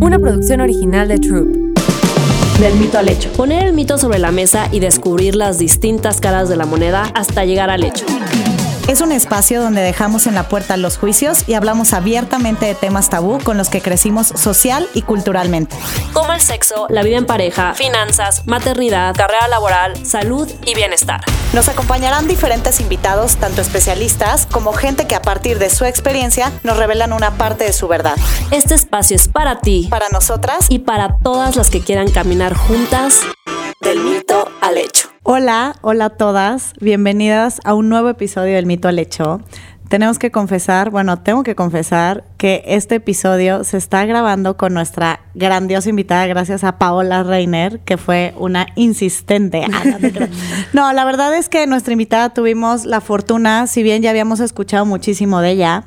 una producción original de Troop. Del mito al hecho. Poner el mito sobre la mesa y descubrir las distintas caras de la moneda hasta llegar al hecho. Es un espacio donde dejamos en la puerta los juicios y hablamos abiertamente de temas tabú con los que crecimos social y culturalmente. Como el sexo, la vida en pareja, finanzas, maternidad, carrera laboral, salud y bienestar. Nos acompañarán diferentes invitados, tanto especialistas como gente que a partir de su experiencia nos revelan una parte de su verdad. Este espacio es para ti, para nosotras y para todas las que quieran caminar juntas del mito al hecho. Hola, hola a todas, bienvenidas a un nuevo episodio del mito al hecho. Tenemos que confesar, bueno, tengo que confesar que este episodio se está grabando con nuestra grandiosa invitada, gracias a Paola Reiner, que fue una insistente. Ah, no, la verdad es que nuestra invitada tuvimos la fortuna, si bien ya habíamos escuchado muchísimo de ella,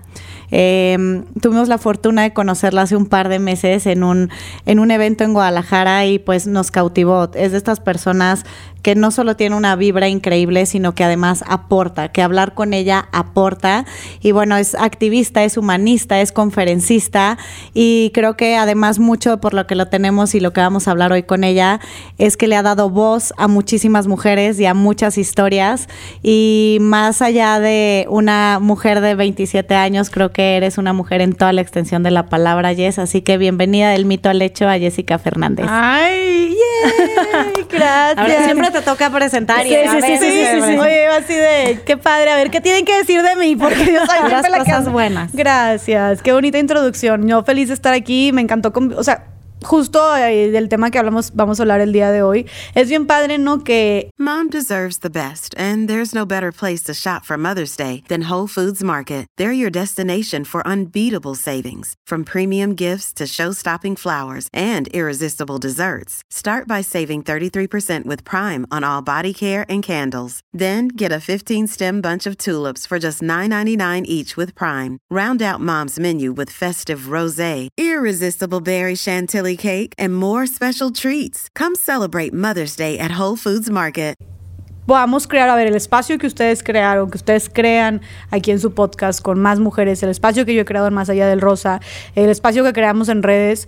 eh, tuvimos la fortuna de conocerla hace un par de meses en un, en un evento en Guadalajara y pues nos cautivó. Es de estas personas que no solo tiene una vibra increíble, sino que además aporta, que hablar con ella aporta. Y bueno, es activista, es humanista, es conferencista y creo que además mucho por lo que lo tenemos y lo que vamos a hablar hoy con ella es que le ha dado voz a muchísimas mujeres y a muchas historias. Y más allá de una mujer de 27 años, creo que eres una mujer en toda la extensión de la palabra, Jess. Así que bienvenida del mito al hecho a Jessica Fernández. ¡Ay! ¡Yay! Gracias. siempre te toca presentar. Sí, sí, sí, sí, sí, Oye, así de, qué padre, a ver, ¿qué tienen que decir de mí? Porque yo soy las cosas buenas. Gracias, qué bonita introducción. Yo feliz de estar aquí, me encantó, o sea, justo eh, del tema que hablamos, vamos a hablar el día de hoy. Es bien padre, ¿no? Que. Mom deserves the best, and there's no better place to shop for Mother's Day than Whole Foods Market. They're your destination for unbeatable savings, from premium gifts to show stopping flowers and irresistible desserts. Start by saving 33% with Prime on all body care and candles. Then get a 15 stem bunch of tulips for just $9.99 each with Prime. Round out Mom's menu with festive rose, irresistible berry chantilly cake, and more special treats. Come celebrate Mother's Day at Whole Foods Market. Podamos crear, a ver, el espacio que ustedes crearon, que ustedes crean aquí en su podcast con más mujeres, el espacio que yo he creado en Más Allá del Rosa, el espacio que creamos en redes,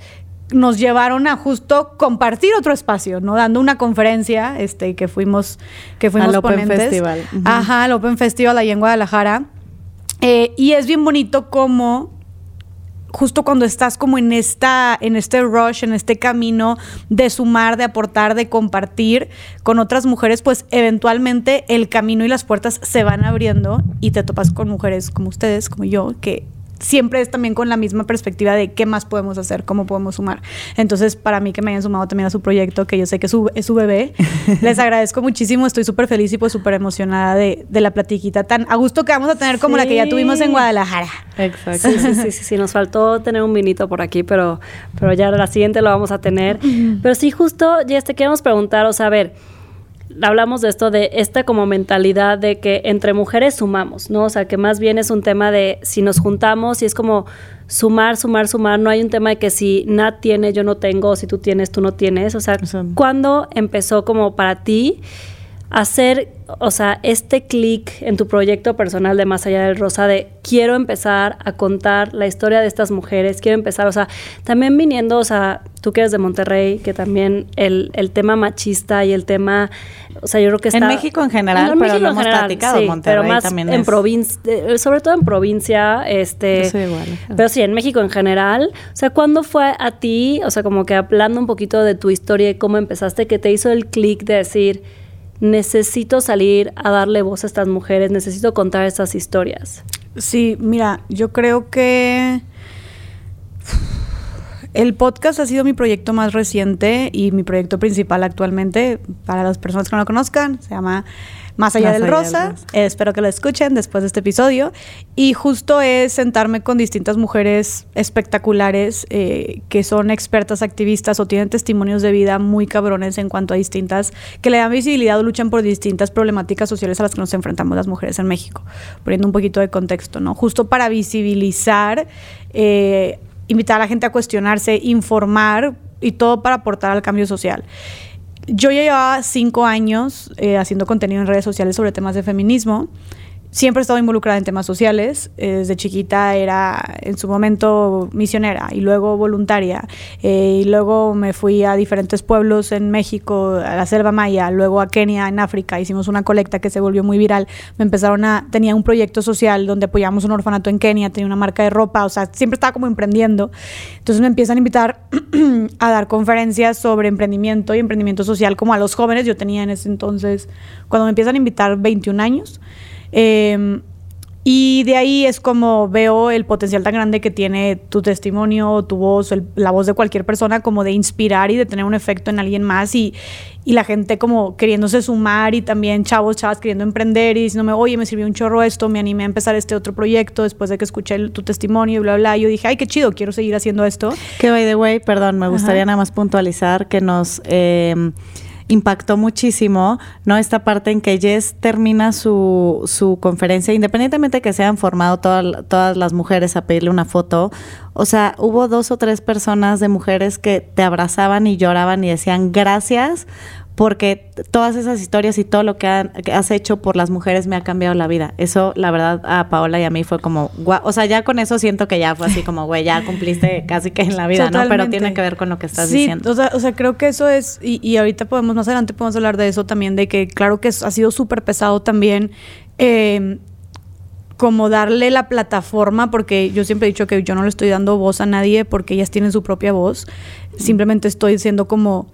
nos llevaron a justo compartir otro espacio, ¿no? Dando una conferencia, este, que fuimos, que fuimos al Open Festival. Ajá, al Open Festival ahí en Guadalajara. Eh, y es bien bonito como justo cuando estás como en esta en este rush, en este camino de sumar, de aportar, de compartir con otras mujeres, pues eventualmente el camino y las puertas se van abriendo y te topas con mujeres como ustedes, como yo, que siempre es también con la misma perspectiva de qué más podemos hacer, cómo podemos sumar. Entonces, para mí que me hayan sumado también a su proyecto, que yo sé que es su, es su bebé, les agradezco muchísimo, estoy súper feliz y pues súper emocionada de, de, la platiquita tan a gusto que vamos a tener como la que ya tuvimos en Guadalajara. Exacto. Sí, sí, sí, sí, nos faltó tener un vinito por aquí, pero, pero ya la siguiente lo vamos a tener. Pero sí, justo, ya te queremos preguntar, o sea, a ver, hablamos de esto, de esta como mentalidad de que entre mujeres sumamos, ¿no? O sea, que más bien es un tema de si nos juntamos y es como sumar, sumar, sumar, no hay un tema de que si Nat tiene, yo no tengo, si tú tienes, tú no tienes, o sea, ¿cuándo empezó como para ti hacer, o sea, este clic en tu proyecto personal de Más Allá del Rosa de quiero empezar a contar la historia de estas mujeres, quiero empezar, o sea, también viniendo, o sea, tú que eres de Monterrey, que también el, el tema machista y el tema, o sea, yo creo que está... En México en general, en pero México hemos general, platicado, sí, pero más también en provincia, sobre todo en provincia, este... igual. Pero sí, en México en general, o sea, ¿cuándo fue a ti, o sea, como que hablando un poquito de tu historia y cómo empezaste, que te hizo el clic de decir necesito salir a darle voz a estas mujeres, necesito contar estas historias. Sí, mira, yo creo que el podcast ha sido mi proyecto más reciente y mi proyecto principal actualmente, para las personas que no lo conozcan, se llama más allá, del, rosa. Eh, espero que lo escuchen después de este episodio. Y justo es sentarme con distintas mujeres espectaculares eh, que son expertas activistas o tienen testimonios de vida muy cabrones en cuanto a distintas, que le dan visibilidad o luchan por distintas problemáticas sociales a las que nos enfrentamos las mujeres en México. Poniendo un poquito de contexto, ¿no? Justo para visibilizar, eh, invitar a la gente a cuestionarse, informar y todo para aportar al cambio social. Yo ya llevaba cinco años eh, haciendo contenido en redes sociales sobre temas de feminismo. Siempre he estado involucrada en temas sociales. Eh, desde chiquita era en su momento misionera y luego voluntaria. Eh, y luego me fui a diferentes pueblos en México, a la selva maya, luego a Kenia, en África. Hicimos una colecta que se volvió muy viral. Me empezaron a. Tenía un proyecto social donde apoyamos un orfanato en Kenia, tenía una marca de ropa, o sea, siempre estaba como emprendiendo. Entonces me empiezan a invitar a dar conferencias sobre emprendimiento y emprendimiento social como a los jóvenes. Yo tenía en ese entonces, cuando me empiezan a invitar, 21 años. Em, y de ahí es como veo el potencial tan grande que tiene tu testimonio, tu voz, la voz de cualquier persona, como de inspirar y de tener un efecto en alguien más y, y, la gente como queriéndose sumar y también chavos, chavas queriendo emprender y diciéndome, oye, me sirvió un chorro esto, me animé a empezar este otro proyecto después de que escuché tu testimonio y bla, bla. Yo dije, ay, qué chido, quiero seguir haciendo esto. Que, by the way, perdón, me gustaría nada más puntualizar que nos... Eh, impactó muchísimo, ¿no? Esta parte en que Jess termina su, su conferencia, independientemente de que se hayan formado todas las mujeres a pedirle una foto, o sea, hubo dos o tres personas de mujeres que te abrazaban y lloraban y decían gracias porque todas esas historias y todo lo que, has hecho por las mujeres me ha cambiado la vida. Eso, la verdad, a Paola y a mí fue como, o sea, ya con eso siento que ya fue así como, güey, ya cumpliste casi que en la vida, ¿no? Pero tiene que ver con lo que estás diciendo. O sea, o sea, creo que eso es, y, y, ahorita podemos, más adelante podemos hablar de eso también, de que claro que ha sido súper pesado también. Eh, como darle la plataforma, porque yo siempre he dicho que yo no le estoy dando voz a nadie porque ellas tienen su propia voz. Simplemente estoy siendo como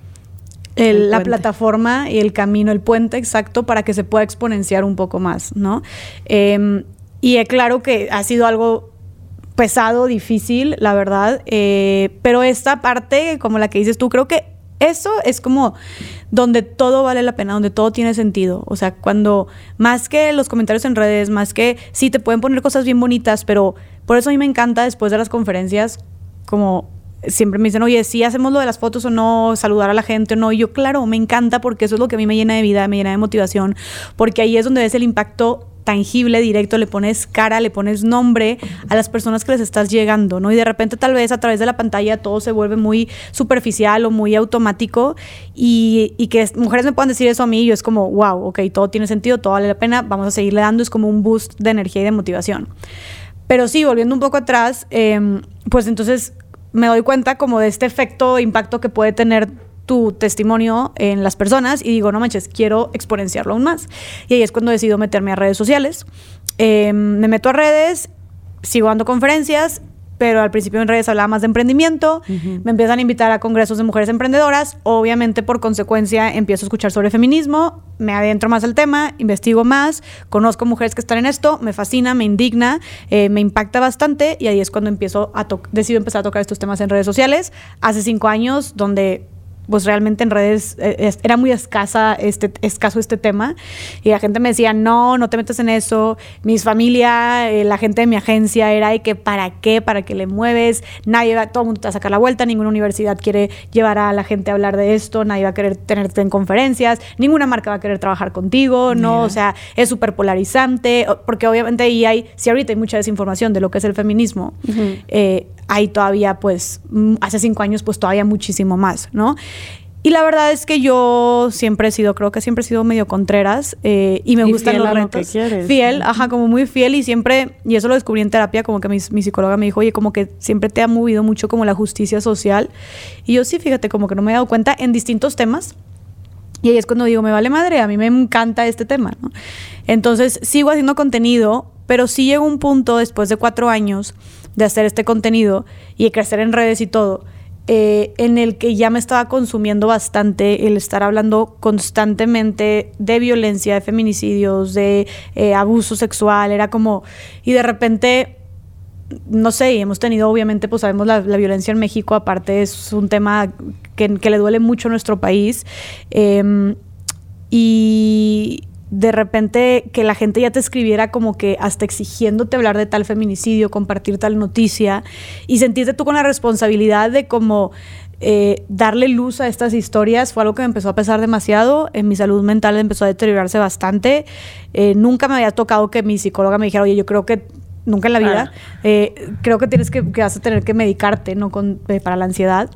la plataforma y el camino, el puente exacto para que se pueda exponenciar un poco más, ¿no? Em, y es claro que ha sido algo pesado, difícil, la verdad, eh, pero esta parte, como la que dices tú, creo que eso es como donde todo vale la pena, donde todo tiene sentido. O sea, cuando más que los comentarios en redes, más que sí te pueden poner cosas bien bonitas, pero por eso a mí me encanta después de las conferencias como siempre me dicen, oye, si hacemos lo de las fotos o no, saludar a la gente o no. Y yo, claro, me encanta porque eso es lo que a mí me llena de vida, me llena de motivación, porque ahí es donde ves el impacto tangible, directo, le pones cara, le pones nombre a las personas que les estás llegando, ¿no? Y de repente tal vez a través de la pantalla todo se vuelve muy superficial o muy automático y, y que mujeres me puedan decir eso a mí yo es como, wow, ok, todo tiene sentido, todo vale la pena, vamos a seguirle dando, es como un boost de energía y de motivación. Pero sí, volviendo un poco atrás, em, pues entonces me doy cuenta como de este efecto, impacto que puede tener tu testimonio en las personas y digo, no manches, quiero exponenciarlo aún más. Y ahí es cuando decido meterme a redes sociales. Em, me meto a redes, sigo dando conferencias pero al principio en redes hablaba más de emprendimiento, me empiezan a invitar a congresos de mujeres emprendedoras, obviamente por consecuencia empiezo a escuchar sobre feminismo, me adentro más al tema, investigo más, conozco mujeres que están en esto, me fascina, me indigna, eh, me impacta bastante y ahí es cuando empiezo a decido empezar a tocar estos temas en redes sociales, hace cinco años donde pues realmente en redes eh, era muy escasa este, escaso este tema. Y la gente me decía, no, no te metas en eso, mi familia, eh, la gente de mi agencia era de que para qué, para qué le mueves, nadie va, todo el mundo te va a sacar la vuelta, ninguna universidad quiere llevar a la gente a hablar de esto, nadie va a querer tenerte en conferencias, ninguna marca va a querer trabajar contigo, ¿no? O sea, es súper polarizante, porque obviamente ahí hay, si ahorita hay mucha desinformación de lo que es el feminismo, hay todavía, pues, mm, hace cinco años, pues todavía muchísimo más, ¿no? Y la verdad es que yo siempre he sido, creo que siempre he sido medio contreras eh, y me gustan los retos. Fiel, ajá, como muy fiel y siempre, y eso lo descubrí en terapia, como que mi, mi, psicóloga me dijo, oye, como que siempre te ha movido mucho como la justicia social. Y yo sí, fíjate, como que no me he dado cuenta en distintos temas. Y ahí es cuando digo, me vale madre, a mí me encanta este tema, ¿no? Entonces sigo haciendo contenido, pero sí llegó un punto después de cuatro años de hacer este contenido y de crecer en redes y todo, eh, en el que ya me estaba consumiendo bastante el estar hablando constantemente de violencia, de feminicidios, de eh, abuso sexual, era como, y de repente, no sé, hemos tenido obviamente, pues sabemos la, violencia en México, aparte es un tema que, le duele mucho a nuestro país. Em, y de repente que la gente ya te escribiera como que hasta exigiéndote hablar de tal feminicidio, compartir tal noticia y sentirte tú con la responsabilidad de como eh, darle luz a estas historias fue algo que me empezó a pesar demasiado. En mi salud mental empezó a deteriorarse bastante. Eh, nunca me había tocado que mi psicóloga me dijera, oye, yo creo que nunca en la vida, eh, creo que tienes que, que, vas a tener que medicarte ¿no? Con, para la ansiedad.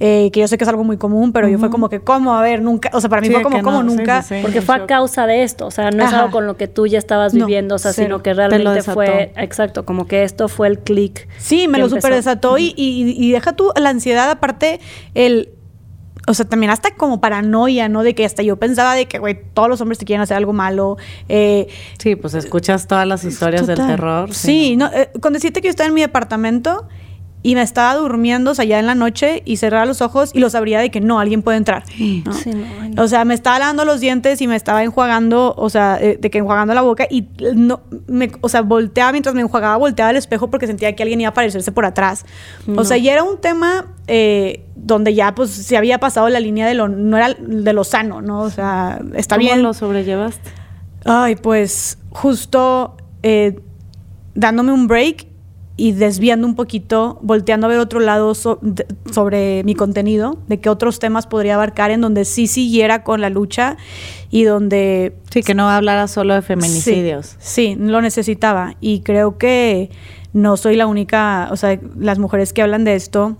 Eh, que yo sé que es algo muy común, pero yo fue como que, ¿cómo? A ver, nunca, o sea, para mí Sí, fue como, ¿cómo no, sí, nunca? sí, sí. Porque fue a causa de esto, o sea, no es Ajá. algo con lo que tú ya estabas No, viviendo, o sea, cero. sino que realmente fue, exacto, como que esto fue el clic. Sí, me lo empezó. super desató y, y, y deja tú la ansiedad, aparte, el. O sea, también hasta como paranoia, ¿no? De que hasta yo pensaba de que, güey, todos los hombres te quieren hacer algo malo. Eh, Sí, pues escuchas todas las historias del terror. Sí, no, eh, con decirte que yo estaba en mi departamento y me estaba durmiendo, o sea, ya en la noche y cerraba los ojos y lo sabría de que no, alguien puede entrar. ¿no? Sí, no, ay, no. O sea, me estaba lavando los dientes y me estaba enjuagando, o sea, eh, de que enjuagando la boca y no, me, o sea, volteaba mientras me enjuagaba, volteaba al espejo porque sentía que alguien iba a aparecerse por atrás. O sea, ya era un tema eh, donde ya pues se había pasado la línea de lo, no era de lo sano, ¿no? O sea, está ¿Cómo bien. lo sobrellevaste? Ay, pues justo eh, dándome un break y desviando un poquito, volteando a ver otro lado so- de- sobre mi contenido, de qué otros temas podría abarcar en donde sí siguiera con la lucha y donde Sí, que no hablara solo de feminicidios. Sí, sí, lo necesitaba. Y creo que no soy la única, o sea, las mujeres que hablan de esto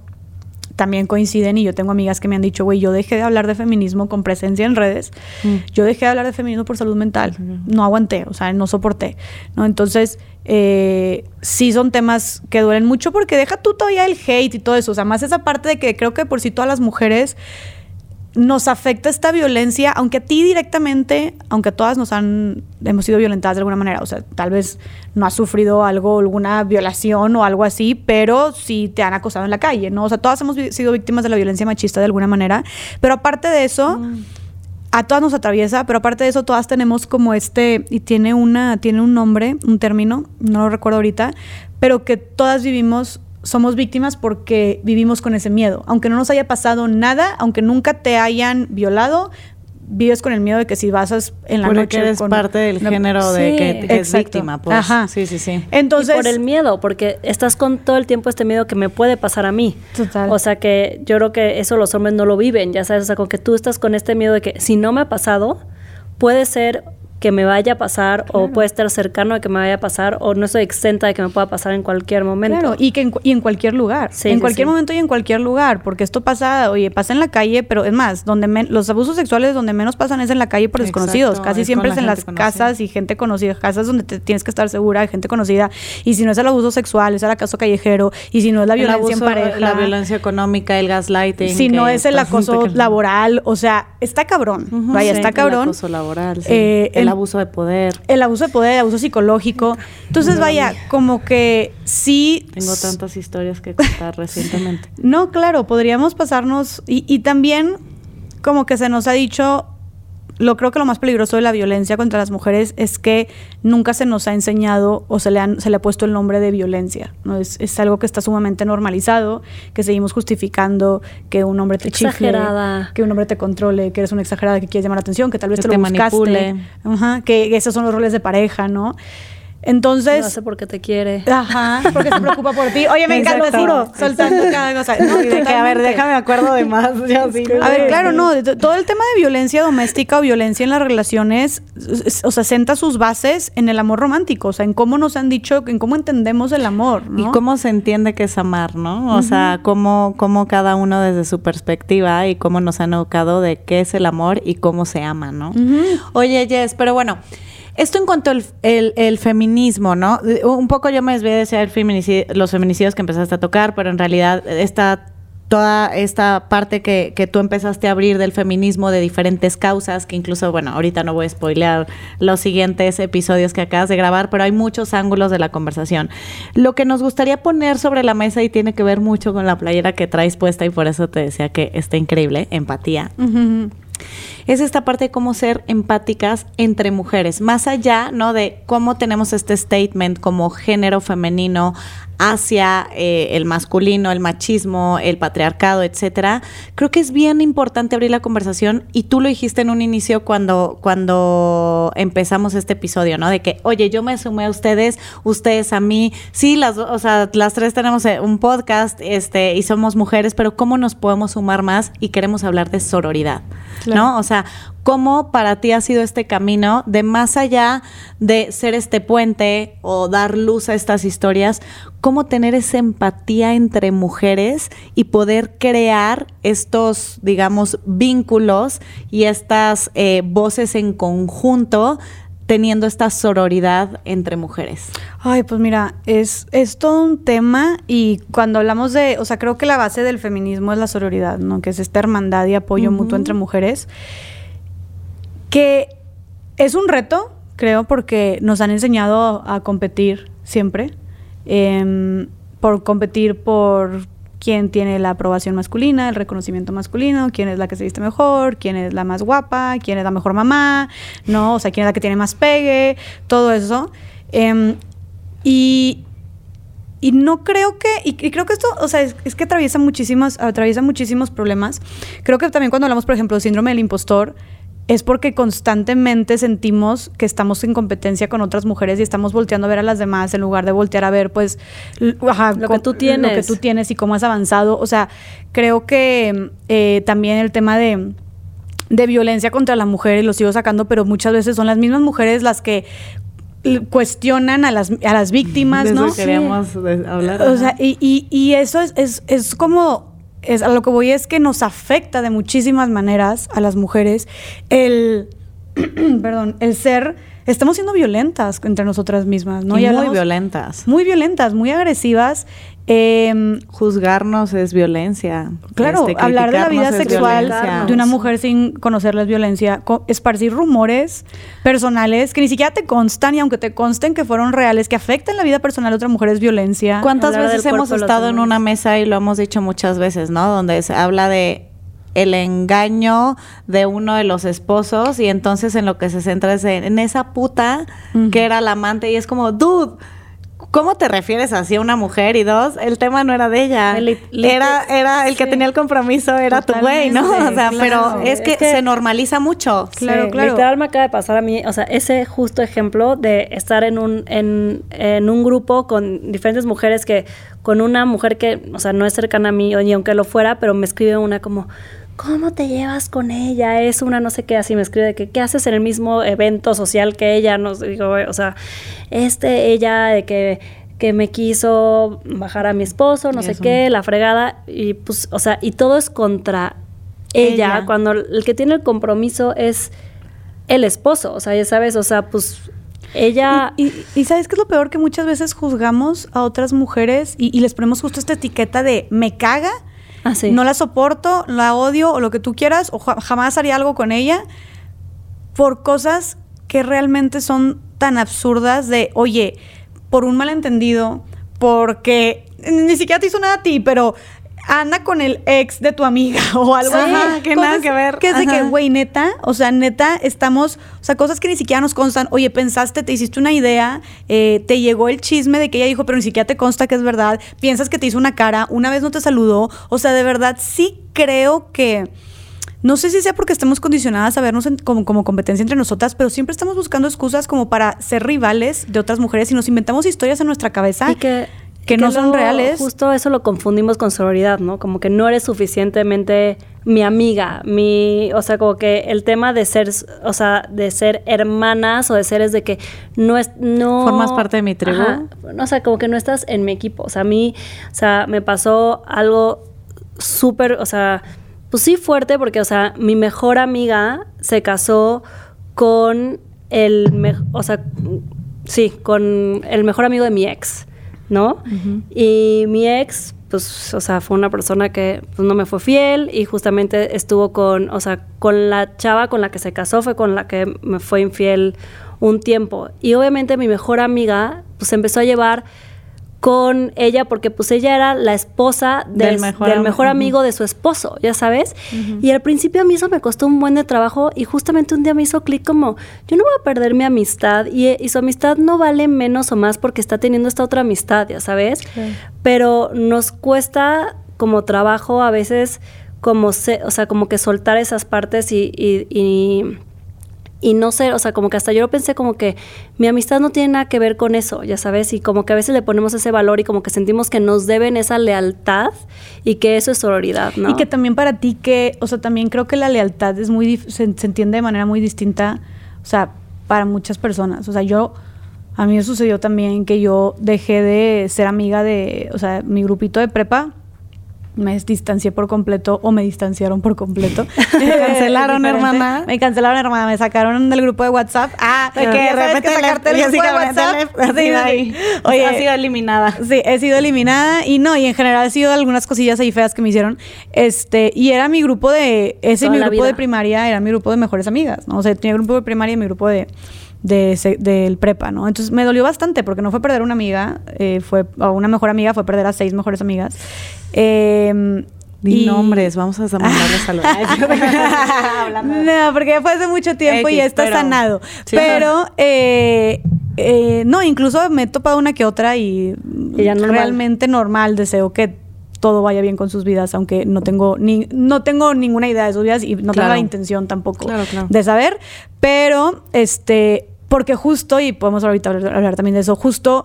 también coinciden y yo tengo amigas que me han dicho, güey, yo dejé de hablar de feminismo con presencia en redes, yo dejé de hablar de feminismo por salud mental, no aguanté, o sea, no soporté, ¿no? Entonces, eh, sí son temas que duelen mucho porque deja tú todavía el hate y todo eso, o sea, más esa parte de que creo que por sí todas las mujeres nos afecta esta violencia, aunque a ti directamente, aunque a todas nos han, hemos sido violentadas de alguna manera, o sea, tal vez no has sufrido algo, alguna violación o algo así, pero sí te han acosado en la calle, ¿no? O sea, todas hemos sido víctimas de la violencia machista de alguna manera, pero aparte de eso, a todas nos atraviesa, pero aparte de eso, todas tenemos como este, y tiene una, tiene un nombre, un término, no lo recuerdo ahorita, pero que todas vivimos, somos víctimas porque vivimos con ese miedo. Aunque no nos haya pasado nada, aunque nunca te hayan violado, vives con el miedo de que si vas a- en la Porque noche. eres con- parte del No, género de Sí, que, que es víctima, pues. Ajá. Sí, sí, sí. Entonces, y por el miedo, porque estás con todo el tiempo este miedo que me puede pasar a mí. Total. O sea que yo creo que eso los hombres no lo viven, ya sabes, o sea, con que tú estás con este miedo de que si no me ha pasado, puede ser que me vaya a pasar o puede estar cercano a que me vaya a pasar o no estoy exenta de que me pueda pasar en cualquier momento. Claro, y que en, cu- y en cualquier lugar. Sí, en sí, cualquier sí. momento y en cualquier lugar. Porque esto pasa, oye, pasa en la calle, pero es más, donde men- los abusos sexuales donde menos pasan es en la calle por Exacto, desconocidos. Casi es siempre es en las conocida. casas y gente conocida. Casas donde te tienes que estar segura de gente conocida. Y si no es el abuso sexual, es el acaso callejero. Y si no es la El violencia abuso, en pareja. la violencia económica, el gaslighting. si no es el acoso laboral. O sea, está cabrón. Vaya, sí, está El cabrón. acoso laboral, sí. Eh, el abuso de poder. El abuso de poder, el abuso psicológico. Entonces, vaya, como que sí. Tengo tantas historias que contar recientemente. No, claro, podríamos pasarnos. Y, y también, como que se nos ha dicho, lo creo que lo más peligroso de la violencia contra las mujeres es que nunca se nos ha enseñado o se le, han- se le ha puesto el nombre de violencia. ¿no? Es, es algo que está sumamente normalizado, que seguimos justificando que un hombre te chifle, Exagerada. que un hombre te controle, que eres una exagerada, que quieres llamar la atención, que tal vez Que te lo te buscaste. que esos son los roles de pareja, ¿no? Lo Entonces, hace porque te quiere. Ajá, porque se preocupa por ti. Oye, me encanta, juro, soltando cada cosa. No, que, a ver, déjame acuerdo de más. sí, A ver, claro, no, todo el tema de violencia doméstica o violencia en las relaciones, o sea, senta sus bases en el amor romántico, o sea, en cómo nos han dicho, en cómo entendemos el amor, ¿no? Y cómo se entiende que es amar, ¿no? O sea, cómo, cómo cada uno desde su perspectiva y cómo nos han educado de qué es el amor y cómo se ama, ¿no? Oye, Jess, pero bueno, esto en cuanto al el, el feminismo, ¿no? Un poco yo me desvié de feminicidio- los feminicidios que empezaste a tocar, pero en realidad esta toda esta parte que, que tú empezaste a abrir del feminismo de diferentes causas, que incluso, bueno, ahorita no voy a spoilear los siguientes episodios que acabas de grabar, pero hay muchos ángulos de la conversación. Lo que nos gustaría poner sobre la mesa y tiene que ver mucho con la playera que traes puesta y por eso te decía que está increíble, empatía. Es esta parte de cómo ser empáticas entre mujeres, más allá, ¿no? De cómo tenemos este statement como género femenino hacia eh, el masculino, el machismo, el patriarcado, etcétera. Creo que es bien importante abrir la conversación y tú lo dijiste en un inicio cuando cuando empezamos este episodio, ¿no? De que, oye, yo me sumé a ustedes, ustedes a mí. Sí, las, o sea, las tres tenemos eh, un podcast, este, y somos mujeres, pero cómo nos podemos sumar más y queremos hablar de sororidad, ¿no? O sea, ¿cómo para ti ha sido este camino de más allá de ser este puente o dar luz a estas historias? cómo tener esa empatía entre mujeres y poder crear estos, digamos, vínculos y estas eh, voces en conjunto teniendo esta sororidad entre mujeres? Ay, pues mira, es, es todo un tema y cuando hablamos de, o sea, creo que la base del feminismo es la sororidad, ¿no? Que es esta hermandad y apoyo mutuo entre mujeres, que es un reto, creo, porque nos han enseñado a competir siempre, em, por competir por quién tiene la aprobación masculina, el reconocimiento masculino, quién es la que se viste mejor, quién es la más guapa, quién es la mejor mamá, ¿no? O sea, quién es la que tiene más pegue, todo eso. Em, y, y no creo que, y, creo que esto, o sea, es, es, que atraviesa muchísimos, atraviesa muchísimos problemas. Creo que también cuando hablamos, por ejemplo, del síndrome del impostor, es porque constantemente sentimos que estamos en competencia con otras mujeres y estamos volteando a ver a las demás en lugar de voltear a ver, pues, lo que tú tienes. Lo que tú tienes y cómo has avanzado. O sea, creo que eh, también el tema de de violencia contra la mujer, y lo sigo sacando, pero muchas veces son las mismas mujeres las que cuestionan a las, a las víctimas, de ¿no? Eso queríamos hablar. O sea, y, y, y eso es, es, es como es, a lo que voy es que nos afecta de muchísimas maneras a las mujeres el, perdón, el ser, estamos siendo violentas entre nosotras mismas, ¿no? Y, muy violentas. Muy violentas, muy agresivas. Eh, Juzgarnos es violencia. Claro, este, hablar de la vida sexual de una mujer sin conocerla es violencia. Esparcir rumores personales que ni siquiera te constan y aunque te consten que fueron reales, que afectan la vida personal de otra mujer es violencia. ¿Cuántas veces hemos estado en una mesa y lo hemos dicho muchas veces, ¿no? Donde se habla de el engaño de uno de los esposos y entonces en lo que se centra es en, esa puta que era la amante y es como, dude ¿Cómo te refieres así a una mujer? Y dos, el tema no era de ella. era, era el que tenía el compromiso, era tu güey, ¿no? O sea, pero es que, se normaliza mucho. Claro, claro. Literal me acaba de pasar a mí, o sea, ese justo ejemplo de estar en un, en, en un grupo con diferentes mujeres que, con una mujer que, o sea, no es cercana a mí, ni aunque lo fuera, pero me escribe una como, ¿cómo te llevas con ella? Es una no sé qué, así me escribe que, ¿qué haces en el mismo evento social que ella? No digo, o sea, este, ella de que, que me quiso bajar a mi esposo, no sé qué, la fregada, y pues, o sea, y todo es contra ella, cuando el que tiene el compromiso es el esposo, o sea, ya sabes, o sea, pues ella... Y, y, ¿sabes qué es lo peor? Que muchas veces juzgamos a otras mujeres y, y les ponemos justo esta etiqueta de me caga Ah, no la soporto, la odio o lo que tú quieras, o jamás haría algo con ella por cosas que realmente son tan absurdas de, oye, por un malentendido, porque ni siquiera te hizo nada a ti, pero anda con el ex de tu amiga o algo así. que nada que ver. Que es de que, güey, neta, o sea, neta, estamos, o sea, cosas que ni siquiera nos constan. Oye, pensaste, te hiciste una idea, eh, te llegó el chisme de que ella dijo, pero ni siquiera te consta que es verdad. Piensas que te hizo una cara, una vez no te saludó. O sea, de verdad, sí creo que. No sé si sea porque estamos condicionadas a vernos como, como, competencia entre nosotras, pero siempre estamos buscando excusas como para ser rivales de otras mujeres y nos inventamos historias en nuestra cabeza. Y que que, no son reales. Justo eso lo confundimos con sororidad, ¿no? Como que no eres suficientemente mi amiga, mi, o sea, como que el tema de ser, o sea, de ser hermanas o de seres de que no es, no formas parte de mi tribu, o sea, como que no estás en mi equipo, o sea, a mí, o sea, me pasó algo súper, o sea, pues sí fuerte porque, o sea, mi mejor amiga se casó con el, o sea, sí, con el mejor amigo de mi ex. ¿No? Y mi ex, pues, o sea, fue una persona que pues, no me fue fiel y justamente estuvo con, o sea, con la chava con la que se casó fue con la que me fue infiel un tiempo. Y obviamente mi mejor amiga, pues, empezó a llevar con ella porque pues ella era la esposa del, mejor, amigo de su esposo, ya sabes. Y al principio a mí eso me costó un buen de trabajo y justamente un día me hizo clic como, yo no voy a perder mi amistad y, su amistad no vale menos o más porque está teniendo esta otra amistad, ya sabes. Pero nos cuesta como trabajo a veces como, se, o sea, como que soltar esas partes y y no sé, o sea, como que hasta yo lo pensé como que mi amistad no tiene nada que ver con eso, ya sabes, y como que a veces le ponemos ese valor y como que sentimos que nos deben esa lealtad y que eso es sororidad, ¿no? Y que también para ti que, o sea, también creo que la lealtad es muy, se, entiende de manera muy distinta, o sea, para muchas personas, o sea, yo A mí me sucedió también que yo dejé de ser amiga de, o sea, mi grupito de prepa me distancié por completo o me distanciaron por completo. Me cancelaron, hermana. Me cancelaron, hermana. Me sacaron del grupo de WhatsApp. Ah, De que de repente sacarte del grupo de WhatsApp. Sí. Oye, ha sido eliminada. Sí, he sido eliminada y no, y en general he sido algunas cosillas ahí feas que me hicieron. Este, y era mi grupo de, ese Toda mi grupo de primaria, era mi grupo de mejores amigas, ¿no? O sea, tenía grupo de primaria y mi grupo de, de del prepa, ¿no? Entonces me dolió bastante porque no fue perder una amiga, eh, fue, a una mejor amiga, fue perder a seis mejores amigas. Eh, Di y- nombres, vamos a mandarle saludos. no, porque ya fue hace mucho tiempo y ya está pero- sanado. Sí. Pero, eh, eh, no, incluso me he topado una que otra y, Y ya normal. realmente normal. Deseo que todo vaya bien con sus vidas, aunque no tengo ni no tengo ninguna idea de sus vidas y no tengo la intención tampoco Claro, claro. de saber. Pero, este, porque justo, y podemos ahorita hablar, hablar también de eso, justo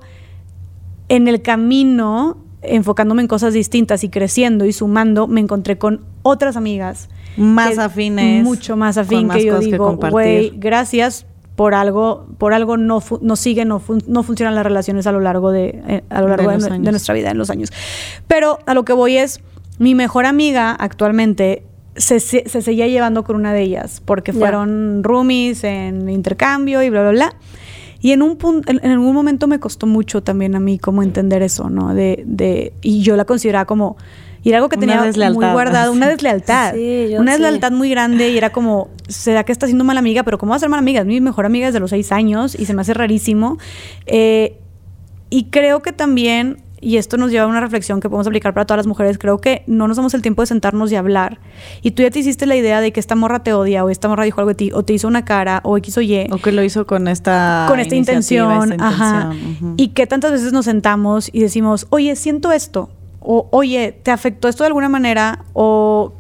en el camino, enfocándome en cosas distintas y creciendo y sumando, me encontré con otras amigas Más afines, mucho más afín más que yo digo, güey, gracias por algo, por algo no, fu- no sigue, no, fun- no funcionan las relaciones a lo largo de, eh, a lo largo de, nuestra vida, en los años. Pero a lo que voy es, mi mejor amiga actualmente se, se, se seguía llevando con una de ellas, porque fueron roomies en intercambio y bla, bla, bla. Y en un punto, en, en algún momento me costó mucho también a mí como entender eso, ¿no? De, de, y yo la consideraba como, y era algo que Una tenía muy guardado, una deslealtad. Sí, yo una sí. deslealtad muy grande y era como, ¿será que está siendo mala amiga? Pero ¿cómo va a ser mala amiga? Es mi mejor amiga desde los seis años y se me hace rarísimo. Eh, y creo que también, y esto nos lleva a una reflexión que podemos aplicar para todas las mujeres, creo que no nos damos el tiempo de sentarnos y hablar. Y tú ya te hiciste la idea de que esta morra te odia, o esta morra dijo algo de ti, o te hizo una cara, o X o Y O que lo hizo con esta con esta intención, esta ajá. intención. Y que tantas veces nos sentamos y decimos, oye, siento esto, o oye, ¿te afectó esto de alguna manera? O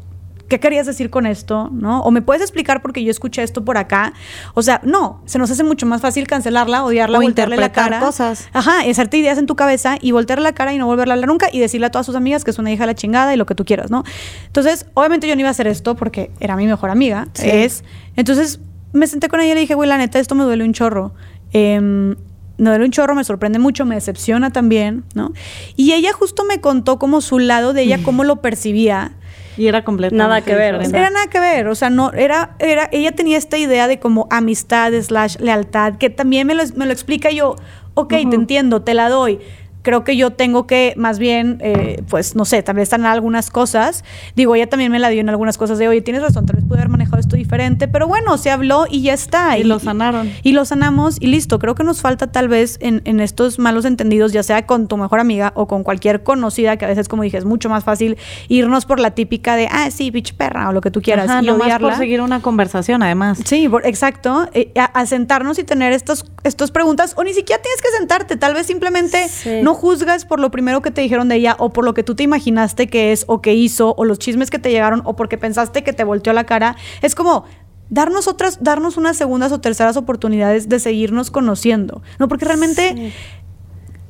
¿qué querías decir con esto? ¿No? O me puedes explicar porque yo escuché esto por acá. O sea, no, se nos hace mucho más fácil cancelarla, odiarla, O voltearle la cara. cosas. Ajá, hacerte ideas en tu cabeza y voltearle la cara y no volverla a hablar nunca y decirle a todas sus amigas que es una hija de la chingada y lo que tú quieras, ¿no? Entonces, obviamente yo no iba a hacer esto porque era mi mejor amiga. Sí. Es. Entonces, me senté con ella y le dije, güey, la neta, esto me duele un chorro. Em, me duele un chorro, me sorprende mucho, me decepciona también, ¿no? Y ella justo me contó como su lado de ella, cómo lo percibía. Y era completamente Nada que ver, diferente. Era nada que ver, o sea, no, era, era, ella tenía esta idea de como amistad slash lealtad, que también me lo, me lo explica yo, ok, te entiendo, te la doy. Creo que yo tengo que, más bien, eh, pues, no sé, tal vez están algunas cosas. Digo, ella también me la dio en algunas cosas de, oye, tienes razón, tal vez pude haber manejado esto diferente, pero bueno, se habló y ya está. Y lo sanaron. Y lo sanamos y listo. Creo que nos falta tal vez en, en estos malos entendidos, ya sea con tu mejor amiga o con cualquier conocida, que a veces, como dije, es mucho más fácil irnos por la típica de, ah, sí, bitch perra, o lo que tú quieras, Ajá, y nomás odiarla. por seguir una conversación, además. Sí, por- exacto. eh, a, a sentarnos y tener estos, estos preguntas, o ni siquiera tienes que sentarte, tal vez simplemente Sí. no juzgas por lo primero que te dijeron de ella, o por lo que tú te imaginaste que es, o que hizo, o los chismes que te llegaron, o porque pensaste que te volteó la cara. Es como darnos otras, darnos unas segundas o terceras oportunidades de seguirnos conociendo. No, porque realmente,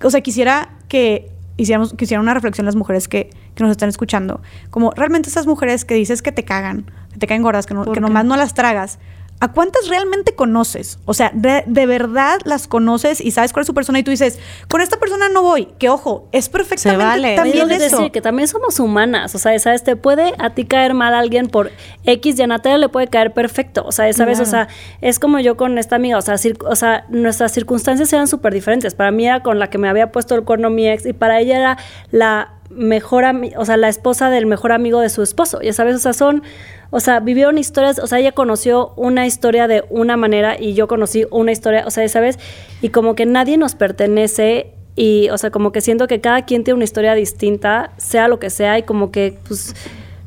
o sea, quisiera que hiciéramos, que hicieran una reflexión las mujeres que, que nos están escuchando. Como realmente esas mujeres que dices que te cagan, que te caen gordas, que, no, ¿Por que nomás no las tragas. ¿A cuántas realmente conoces? O sea, de, de verdad las conoces y sabes cuál es su persona y tú dices, con esta persona no voy. Que ojo, es perfectamente vale. Oye, también es eso. decir, que también somos humanas, o sea, ¿sabes? Te puede a ti caer mal alguien por X y a Natalia le puede caer perfecto, o sea, ¿sabes? O sea, es como yo con esta amiga, o sea, o sea nuestras circunstancias eran súper diferentes. Para mí era con la que me había puesto el cuerno mi ex y para ella era la mejor, o sea, la esposa del mejor amigo de su esposo, ya sabes, o sea, son... O sea, vivieron historias, o sea, ella conoció una historia de una manera y yo conocí una historia, o sea, ya ¿sabes? Y como que nadie nos pertenece y, o sea, como que siento que cada quien tiene una historia distinta, sea lo que sea, y como que, pues,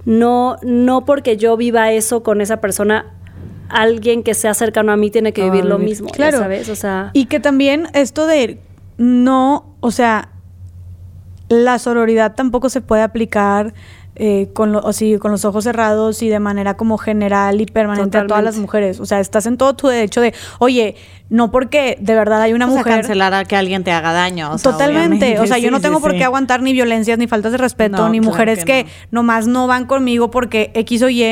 no, no porque yo viva eso con esa persona, alguien que sea cercano a mí tiene que vivir lo mismo, ya Claro. ¿sabes? O sea, Y que también esto de no, o sea, la sororidad tampoco se puede aplicar eh, con, lo- o sí, con los ojos cerrados y de manera como general y permanente a todas las mujeres. O sea, estás en todo tu derecho de, oye, no porque de verdad hay una O sea, mujer... cancelar a que alguien te haga daño. o sea, Totalmente. obviamente. O sea, yo no sí, tengo por sí. qué aguantar ni violencias, ni faltas de respeto, No, ni claro mujeres que que, no. nomás no van conmigo porque X o Y.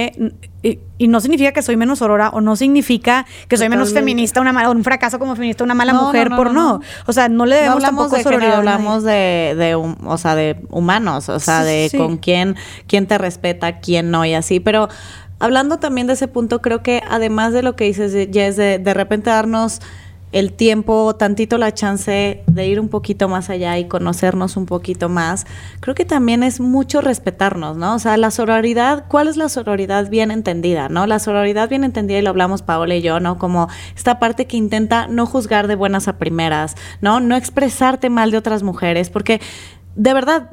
y, y no significa que soy menos aurora o no significa que soy menos feminista, una mala, un fracaso como feminista, una mala No, mujer no, por no, no, no. O sea, no le debemos hablamos tampoco de género, hablamos de, de, hum- o sea, de humanos, o sea, Sí, de sí. con quién, quién te respeta, quién no y así. Pero hablando también de ese punto, creo que además de lo que dices, Jess, de, de repente darnos el tiempo, tantito la chance de ir un poquito más allá y conocernos un poquito más, creo que también es mucho respetarnos, ¿no? O sea, la sororidad, ¿cuál es la sororidad bien entendida, no? La sororidad bien entendida, y lo hablamos Paola y yo, ¿no? Como esta parte que intenta no juzgar de buenas a primeras, ¿no? No expresarte mal de otras mujeres, porque de verdad,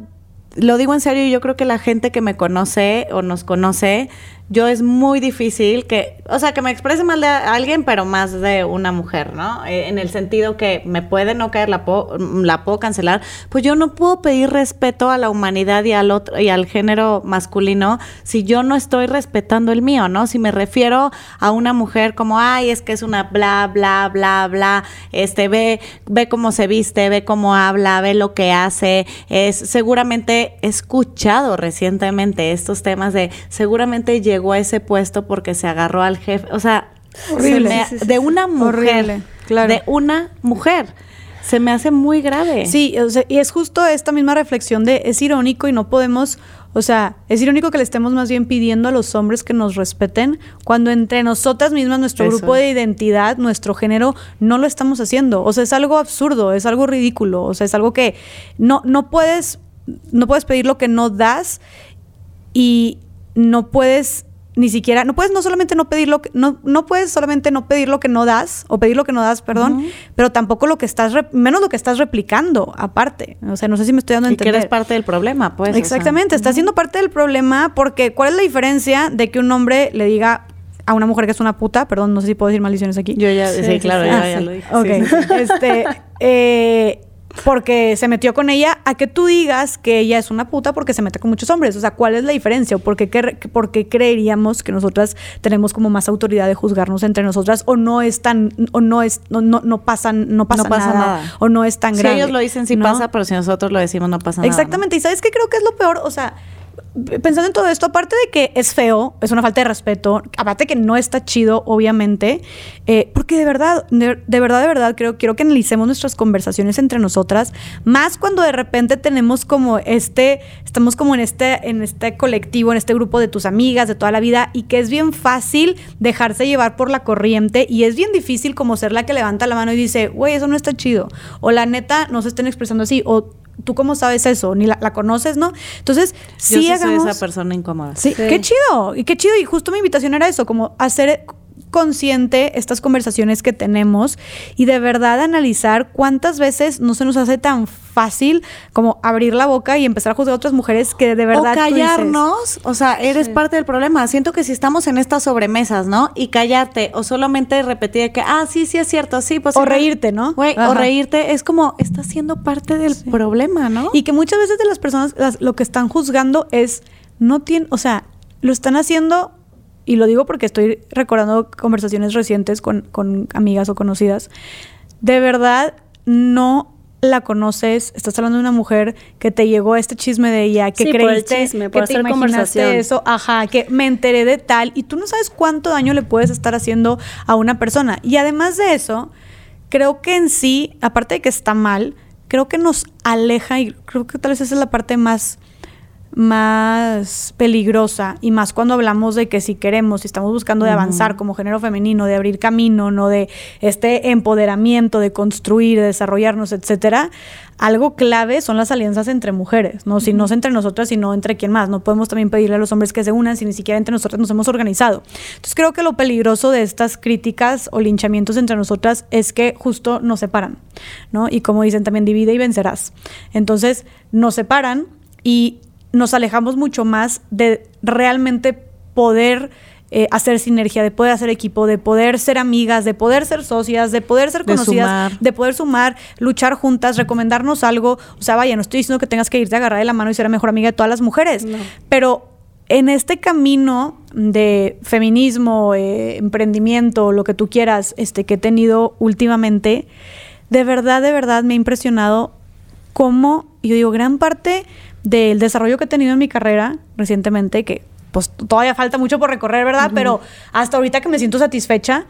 lo digo en serio, yo creo que la gente que me conoce o nos conoce, yo es muy difícil que, o sea, que me exprese mal de alguien, pero más de una mujer, ¿no? Eh, en el sentido que me puede no caer, la puedo, la puedo cancelar, pues yo no puedo pedir respeto a la humanidad y al otro y al género masculino si yo no estoy respetando el mío, ¿no? Si me refiero a una mujer como, ay, es que es una bla, bla, bla, bla, este, ve, ve cómo se viste, ve cómo habla, ve lo que hace, es seguramente he escuchado recientemente estos temas de seguramente llegó a ese puesto porque se agarró al jefe, o sea, Horrible. se me- Sí, sí, sí, de una mujer, Horrible, claro. de una mujer, se me hace muy grave. Sí, o sea, y es justo esta misma reflexión de es irónico y no podemos, o sea, es irónico que le estemos más bien pidiendo a los hombres que nos respeten cuando entre nosotras mismas, nuestro Eso grupo de identidad, nuestro género, no lo estamos haciendo. O sea, es algo absurdo, es algo ridículo, o sea, es algo que no, no puedes, no puedes pedir lo que no das y no puedes ni siquiera, no puedes no solamente no pedir lo que, no, no puedes solamente no pedir lo que no das, o pedir lo que no das, perdón, pero tampoco lo que estás, menos lo que estás replicando, aparte. O sea, no sé si me estoy dando a y que entender. eres parte del problema, pues. o sea. Exactamente, está siendo parte del problema porque ¿cuál es la diferencia de que un hombre le diga a una mujer que es una puta? Perdón, no sé si puedo decir maldiciones aquí. Yo ya, sí, claro, Ah, ya sí. lo dije. Ok, sí. este, eh, porque se metió con ella, a que tú digas que ella es una puta porque se mete con muchos hombres. O sea, ¿cuál es la diferencia? ¿O por qué, cre- por qué creeríamos que nosotras tenemos como más autoridad de juzgarnos entre nosotras? ¿O no es tan, o no es, no, no, no pasan, no pasa, No pasa nada, nada. O no es tan Si grave. ellos lo dicen, sí ¿no? pasa, pero si nosotros lo decimos, no pasa nada. ¿no? Exactamente. Y sabes qué creo que es lo peor, o sea, pensando en todo esto, aparte de que es feo, es una falta de respeto, aparte que no está chido, obviamente, eh, porque de verdad, de, de verdad, de verdad, creo, quiero que analicemos nuestras conversaciones entre nosotras, más cuando de repente tenemos como este, estamos como en este, en este colectivo, en este grupo de tus amigas de toda la vida, y que es bien fácil dejarse llevar por la corriente, y es bien difícil como ser la que levanta la mano y dice, güey, eso no está chido, o la neta, no se estén expresando así, o ¿Tú cómo sabes eso? Ni la, la conoces, ¿no? Entonces, Yo sí, sí soy hagamos... esa persona incómoda. Sí, Sí. qué chido. Y qué chido. Y justo mi invitación era eso, como hacer consciente estas conversaciones que tenemos y de verdad analizar cuántas veces no se nos hace tan fácil como abrir la boca y empezar a juzgar a otras mujeres que de verdad o tú dices, callarnos, o sea, eres parte del problema. Siento que si estamos en estas sobremesas, ¿no? Y callarte o solamente repetir que, ah, sí, sí es cierto, sí, pues... O reírte, ¿no? Güey, o reírte es como, estás siendo parte del problema, ¿no? Y que muchas veces de las personas las- lo que están juzgando es, no tienen, o sea, lo están haciendo, y lo digo porque estoy recordando conversaciones recientes con, con amigas o conocidas, de verdad no la conoces, estás hablando de una mujer que te llegó este chisme de ella, que Sí, por el creíste chisme, por que te hacer imaginaste conversación. eso, ajá, que me enteré de tal, y tú no sabes cuánto daño le puedes estar haciendo a una persona. Y además de eso, creo que en sí, aparte de que está mal, creo que nos aleja y creo que tal vez esa es la parte más más peligrosa y más cuando hablamos de que si queremos, si estamos buscando de avanzar como género femenino, de abrir camino, no de este empoderamiento, de construir, de desarrollarnos, etcétera, algo clave son las alianzas entre mujeres, no si no es entre nosotras, sino entre quién más. No podemos también pedirle a los hombres que se unan si ni siquiera entre nosotras nos hemos organizado. Entonces creo que lo peligroso de estas críticas o linchamientos entre nosotras es que justo nos separan, ¿no? Y como dicen también divide y vencerás. Entonces nos separan y nos alejamos mucho más de realmente poder eh, hacer sinergia, de poder hacer equipo, de poder ser amigas, de poder ser socias, de poder ser conocidas, de poder sumar, luchar juntas, recomendarnos algo. O sea, vaya, no estoy diciendo que tengas que irte a agarrar de la mano y ser la mejor amiga de todas las mujeres, No. pero en este camino de feminismo, eh, emprendimiento, lo que tú quieras, este, que he tenido últimamente, de verdad, de verdad me ha impresionado cómo, yo digo, gran parte del desarrollo que he tenido en mi carrera recientemente, que pues todavía falta mucho por recorrer, ¿verdad? Pero hasta ahorita que me siento satisfecha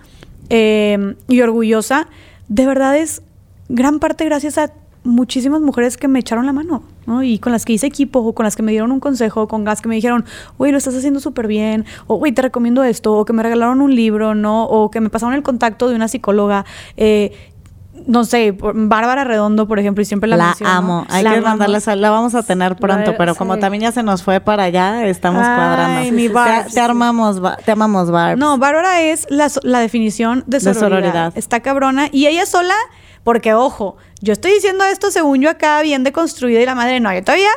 eh, y orgullosa, de verdad es gran parte gracias a muchísimas mujeres que me echaron la mano, ¿no? Y con las que hice equipo, o con las que me dieron un consejo, con las que me dijeron, güey, lo estás haciendo súper bien, o güey, te recomiendo esto, o que me regalaron un libro, ¿no? O que me pasaron el contacto de una psicóloga. Eh, no sé, por- Bárbara Redondo, por ejemplo, y siempre la, La menciono. amo. Hay La que amamos. mandarle sal- La vamos a tener pronto, La- pero como también ya se nos fue para allá, estamos Ay, cuadrando. mi te, armamos, te amamos, Barbs. No, Bárbara es la, so- la definición de De sororidad. sororidad. Está cabrona. Y ella sola, porque ojo, yo estoy diciendo esto según yo acá bien deconstruida y la madre no. Yo todavía,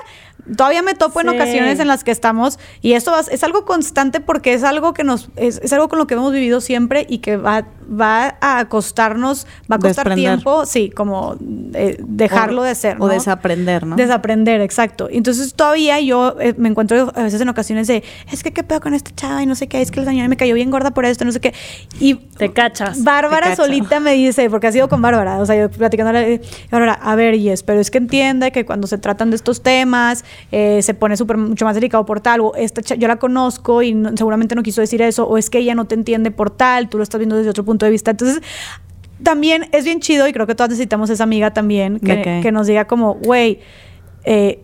todavía me topo en ocasiones en las que estamos y esto va- es algo constante porque es algo que nos, es, es algo con lo que hemos vivido siempre y que va, va a costarnos, va a costar Desprender. tiempo, sí, como eh, dejarlo O- de ser. O ¿no? desaprender, ¿no? Desaprender, exacto. Entonces todavía yo eh, me encuentro a veces en ocasiones de, es que qué pedo con esta chava y no sé qué, es que la señora me cayó bien gorda por esto, no sé qué. Y Te cachas. Bárbara Te solita me dice, porque ha sido con Bárbara, o sea, yo platicándole, Bárbara, a ver, Yes, pero es que entiende que cuando se tratan de estos temas, eh, se pone súper mucho más delicado por tal, o esta yo la conozco y no- seguramente no quiso decir eso, o es que ella no te entiende por tal, tú lo estás viendo desde otro punto de vista. Entonces, también es bien chido y creo que todas necesitamos esa amiga también que, que nos diga como, güey, eh,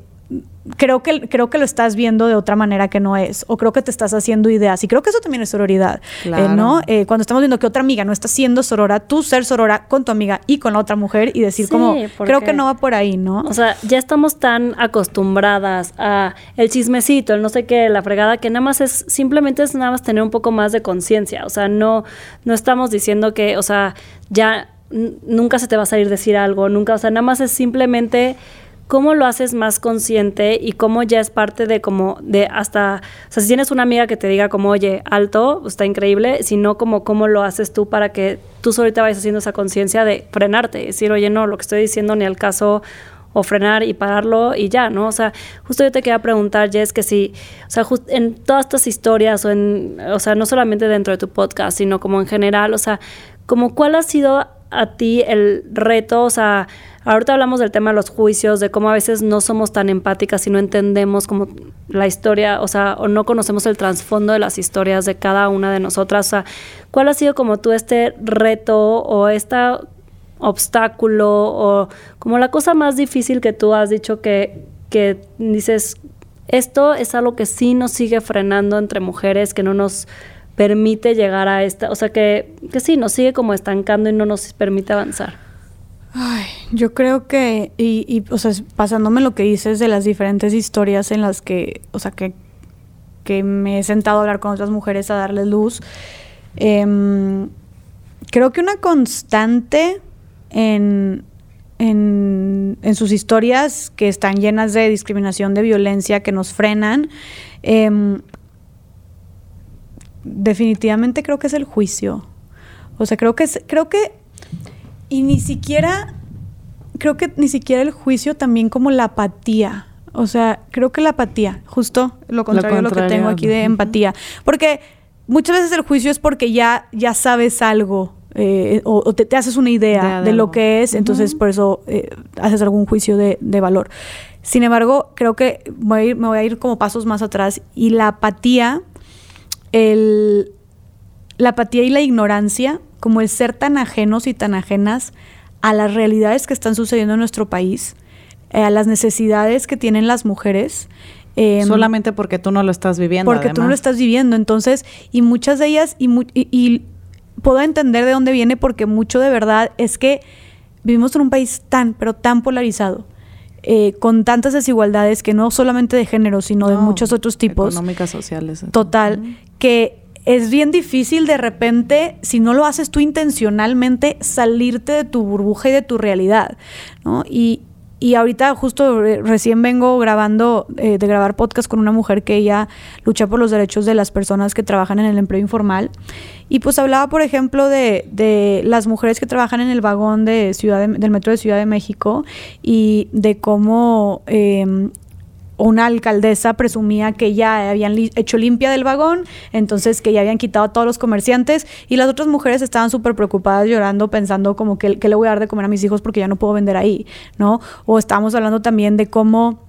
creo que, creo que lo estás viendo de otra manera que no es, o creo que te estás haciendo ideas. Y creo que eso también es sororidad, eh, Claro. ¿no? Eh, cuando estamos viendo que otra amiga no está siendo sorora, tú ser sorora con tu amiga y con la otra mujer y decir Sí, como, creo que no va por ahí, ¿no? O sea, ya estamos tan acostumbradas a el chismecito, el no sé qué, la fregada, que nada más es, simplemente es nada más tener un poco más de conciencia. O sea, no, no estamos diciendo que, o sea, ya nunca se te va a salir decir algo, nunca, o sea, nada más es simplemente cómo lo haces más consciente y cómo ya es parte de como de hasta, o sea, si tienes una amiga que te diga como, oye, alto, está increíble, sino como cómo lo haces tú para que tú ahorita vayas haciendo esa conciencia de frenarte, decir, oye, no, lo que estoy diciendo ni al caso, o frenar y pararlo y ya, ¿no? O sea, justo yo te quería preguntar, Jess, que si, o sea, just- en todas estas historias o en, o sea, no solamente dentro de tu podcast, sino como en general, o sea, como cuál ha sido a ti el reto, o sea, ahorita hablamos del tema de los juicios, de cómo a veces no somos tan empáticas y no entendemos como la historia, o sea, o no conocemos el trasfondo de las historias de cada una de nosotras, o sea, ¿cuál ha sido como tú este reto o esta obstáculo o como la cosa más difícil que tú has dicho que, que dices, esto es algo que sí nos sigue frenando entre mujeres, que no nos permite llegar a esta, o sea, que, que sí, nos sigue como estancando y no nos permite avanzar. Ay, yo creo que, y, o sea, pasándome lo que dices de las diferentes historias en las que, o sea, que, que me he sentado a hablar con otras mujeres a darles luz, em, creo que una constante en, en, en sus historias que están llenas de discriminación, de violencia, que nos frenan, em, definitivamente creo que es el juicio. O sea, creo que es, creo que y ni siquiera, creo que ni siquiera el juicio, también como la apatía. O sea, creo que la apatía, justo lo contrario de lo que tengo aquí de empatía. Porque muchas veces el juicio es porque ya, ya sabes algo eh, o, o te, te haces una idea de, de lo que es, entonces por eso eh, haces algún juicio de, de valor. Sin embargo, creo que voy a ir- me voy a ir como pasos más atrás y la apatía, el, la apatía y la ignorancia, como el ser tan ajenos y tan ajenas a las realidades que están sucediendo en nuestro país, eh, a las necesidades que tienen las mujeres. em, Solamente porque tú no lo estás viviendo. porque tú no lo estás viviendo. Entonces, y muchas de ellas, y, mu- y- y puedo entender de dónde viene, porque mucho de verdad es que vivimos en un país tan, pero tan polarizado, eh, con tantas desigualdades que no solamente de género, sino de muchos otros tipos. Económicas, sociales. Total, que es bien difícil de repente, si no lo haces tú intencionalmente, salirte de tu burbuja y de tu realidad, ¿no? Y, y ahorita justo re- recién vengo grabando, eh, de grabar podcast con una mujer que ella lucha por los derechos de las personas que trabajan en el empleo informal. Y pues hablaba, por ejemplo, de, de las mujeres que trabajan en el vagón de Ciudad de- del metro de Ciudad de México y de cómo eh, una alcaldesa presumía que ya habían hecho limpia del vagón, entonces que ya habían quitado a todos los comerciantes y las otras mujeres estaban súper preocupadas llorando pensando como que, que le voy a dar de comer a mis hijos porque ya no puedo vender ahí, ¿no? O estábamos hablando también de cómo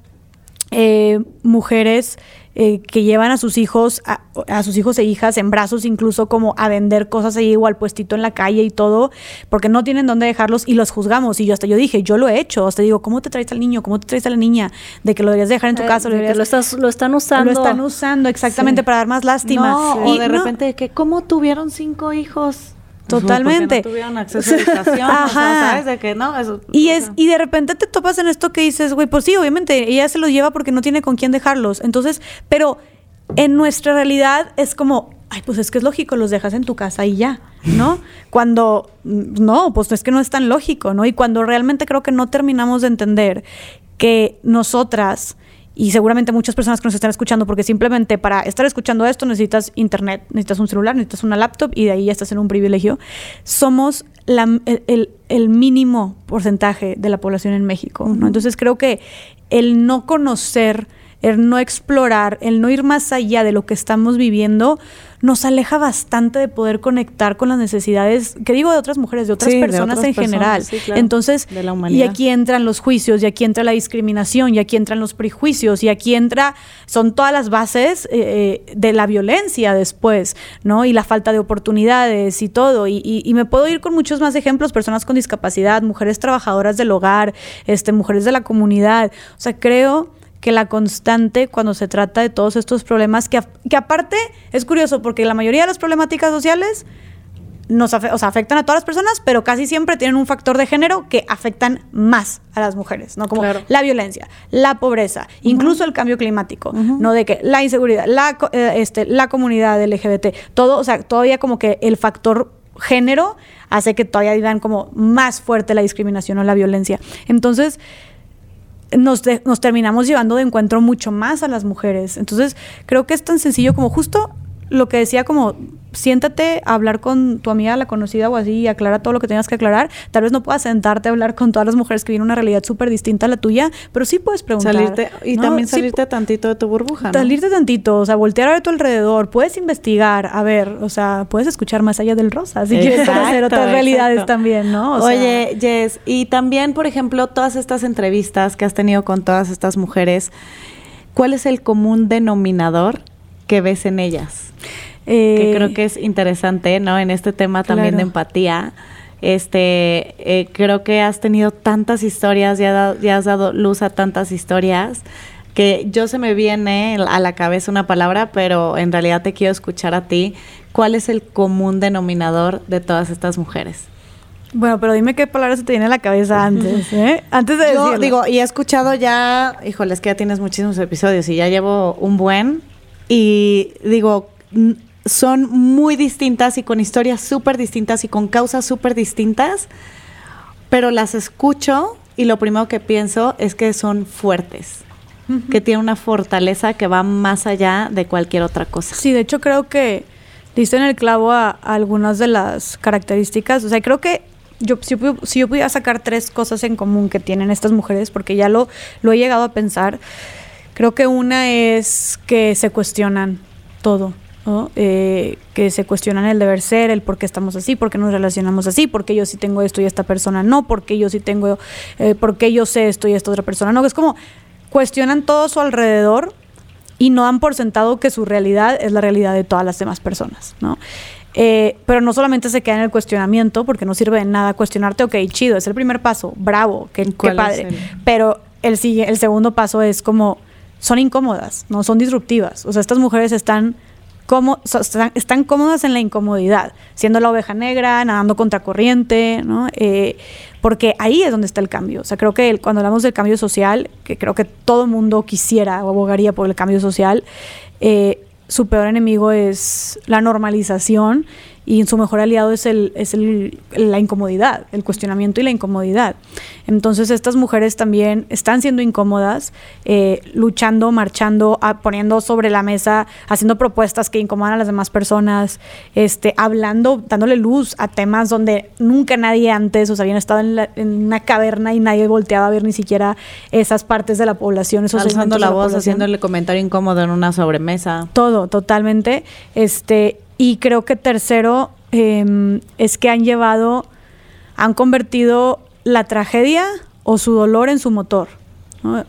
eh, mujeres eh, que llevan a sus hijos, a, a sus hijos e hijas en brazos, incluso como a vender cosas ahí o al puestito en la calle y todo, porque no tienen dónde dejarlos y los juzgamos. Y yo hasta yo dije, yo lo he hecho, hasta digo, ¿cómo te traes al niño? ¿Cómo te traes a la niña? De que lo deberías dejar en tu Eh, casa, lo deberías estás, lo están usando. lo están usando exactamente Sí. para dar más lástima. No, Y o de no- repente que cómo tuvieron cinco hijos. Totalmente. Porque no tuvieron acceso a educación, o sea, Ajá. ¿sabes? De que no, eso, Y es, y de repente te topas en esto que dices, güey, pues sí, obviamente, ella se los lleva porque no tiene con quién dejarlos. Entonces, pero en nuestra realidad es como, ay, pues es que es lógico, los dejas en tu casa y ya, ¿no? Cuando, no, pues es que no es tan lógico, ¿no? Y cuando realmente creo que no terminamos de entender que nosotras, y seguramente muchas personas que nos están escuchando, porque simplemente para estar escuchando esto necesitas internet, necesitas un celular, necesitas una laptop y de ahí ya estás en un privilegio, somos la- el, el- el mínimo porcentaje de la población en México. ¿no? Entonces creo que el no conocer, el no explorar, el no ir más allá de lo que estamos viviendo, nos aleja bastante de poder conectar con las necesidades, que digo de otras mujeres, de otras Sí, de personas otras en personas, general. sí, claro, Entonces, de la y aquí entran los juicios, y aquí entra la discriminación, y aquí entran los prejuicios, y aquí entra, son todas las bases eh, eh, de la violencia después, ¿no? Y la falta de oportunidades y todo. Y, y- y me puedo ir con muchos más ejemplos, personas con discapacidad, mujeres trabajadoras del hogar, este, mujeres de la comunidad. O sea, creo que la constante cuando se trata de todos estos problemas, que, que aparte es curioso, porque la mayoría de las problemáticas sociales nos afe- o sea, afectan a todas las personas, pero casi siempre tienen un factor de género que afectan más a las mujeres, ¿no? Como Claro. la violencia, la pobreza, incluso el cambio climático, ¿no? De que la inseguridad, la, eh, este, la comunidad LGBT, todo, o sea, todavía como que el factor género hace que todavía digan como más fuerte la discriminación o la violencia. Entonces, nos, de- nos terminamos llevando de encuentro mucho más a las mujeres. Entonces, creo que es tan sencillo como justo lo que decía como siéntate a hablar con tu amiga, la conocida o así, y aclara todo lo que tengas que aclarar. Tal vez no puedas sentarte a hablar con todas las mujeres que viven una realidad súper distinta a la tuya, pero sí puedes preguntar. salirte y ¿no? también Sí salirte tantito de tu burbuja, ¿no? Salirte tantito, o sea, voltear a ver tu alrededor, puedes investigar, a ver, o sea, puedes escuchar más allá del rosa, si quieres conocer otras realidades también, ¿no? O sea, Oye, Jess, y también, por ejemplo, todas estas entrevistas que has tenido con todas estas mujeres, ¿cuál es el común denominador que ves en ellas? Que eh, creo que es interesante, ¿no? En este tema también Claro. de empatía. Este, eh, creo que has tenido tantas historias, ya, da- ya has dado luz a tantas historias, que yo se me viene a la cabeza una palabra, pero en realidad te quiero escuchar a ti. ¿Cuál es el común denominador de todas estas mujeres? Bueno, pero dime qué palabra se te viene a la cabeza antes, ¿eh? Antes de Yo decirlo. digo, y he escuchado ya, híjoles, que ya tienes muchísimos episodios y ya llevo un buen. Y digo, son muy distintas y con historias súper distintas y con causas súper distintas, pero las escucho y lo primero que pienso es que son fuertes, que tienen una fortaleza que va más allá de cualquier otra cosa. Sí, de hecho creo que diste en el clavo a, a algunas de las características. O sea, creo que yo, si, si yo pudiera sacar tres cosas en común que tienen estas mujeres, porque ya lo, lo he llegado a pensar, creo que una es que se cuestionan todo. ¿No? Eh, que se cuestionan el deber ser, el por qué estamos así, por qué nos relacionamos así, por qué yo sí tengo esto y esta persona no, por qué yo sí tengo, eh, por qué yo sé esto y esta otra persona no. Es como cuestionan todo su alrededor y no dan por sentado que su realidad es la realidad de todas las demás personas, ¿no? Eh, pero no solamente se queda en el cuestionamiento, porque no sirve de nada cuestionarte, ok, chido, es el primer paso, bravo, qué, qué ¿Cuál es padre. el- Pero el, el segundo paso es como, son incómodas, no son disruptivas. O sea, estas mujeres están, como, so- están, cómodas en la incomodidad, siendo la oveja negra, nadando contracorriente, ¿no? Eh, porque ahí es donde está el cambio. O sea, creo que cuando hablamos del cambio social, que creo que todo mundo quisiera o abogaría por el cambio social, eh, su peor enemigo es la normalización y su mejor aliado es, el, es el- la incomodidad, el cuestionamiento y la incomodidad. Entonces estas mujeres también están siendo incómodas, eh, luchando, marchando, a- poniendo sobre la mesa, haciendo propuestas que incomodan a las demás personas, este, hablando, dándole luz a temas donde nunca nadie antes, o sea, habían estado en, la- en una caverna y nadie volteaba a ver ni siquiera esas partes de la población, esos Alzando la voz, haciéndole comentario incómodo en una sobremesa. Todo, totalmente. Este, y creo que tercero eh, es que han llevado, han convertido la tragedia o su dolor en su motor.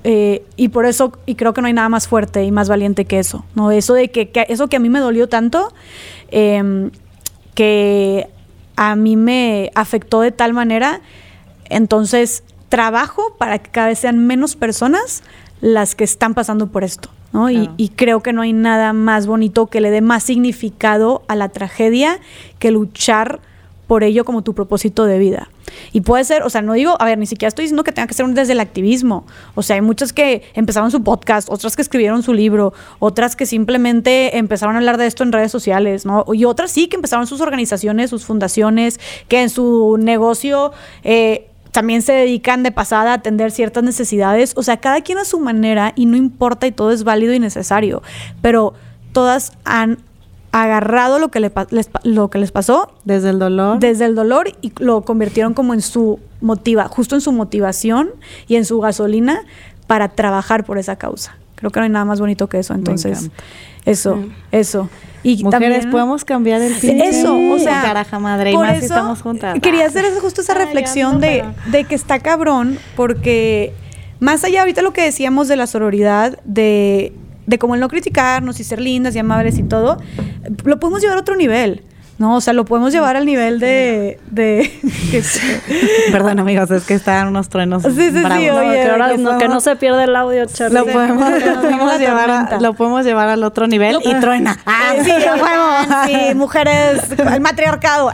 Eh, y por eso, y creo que no hay nada más fuerte y más valiente que eso, ¿no? Eso de que, que- eso que a mí me dolió tanto, em, que a mí me afectó de tal manera, entonces trabajo para que cada vez sean menos personas las que están pasando por esto, ¿no? Y, Claro. y creo que no hay nada más bonito que le dé más significado a la tragedia que luchar por ello como tu propósito de vida. Y puede ser, o sea, no digo, a ver, ni siquiera estoy diciendo que tenga que ser un- desde el activismo. O sea, hay muchas que empezaron su podcast, otras que escribieron su libro, otras que simplemente empezaron a hablar de esto en redes sociales, ¿no? Y otras sí que empezaron sus organizaciones, sus fundaciones, que en su negocio eh, también se dedican de pasada a atender ciertas necesidades. O sea, cada quien a su manera y no importa y todo es válido y necesario. Pero todas han agarrado lo que, le les, lo que les pasó Desde el dolor. desde el dolor y lo convirtieron como en su motiva, justo en su motivación y en su gasolina para trabajar por esa causa. Creo que no hay nada más bonito que eso. Entonces. Eso, eso. Y Mujeres, también- podemos cambiar el pinche Eso, o sea, caraja madre, y por más si estamos juntas. Quería hacer justo esa Ay, reflexión de, pero- de que está cabrón, porque más allá ahorita lo que decíamos de la sororidad, de, de como el no criticarnos y ser lindas y amables y todo, lo podemos llevar a otro nivel. ¿No? O sea, lo podemos llevar al nivel de... Perdón, amigos, es que están unos truenos Sí, sí, sí, oye, No, que, ahora que no, que no somos- se pierda el audio, Charlie. Lo podemos, lo llevar a- lo podemos llevar al otro nivel y truena. Ah, sí, huevo. Sí, mujeres, el matriarcado.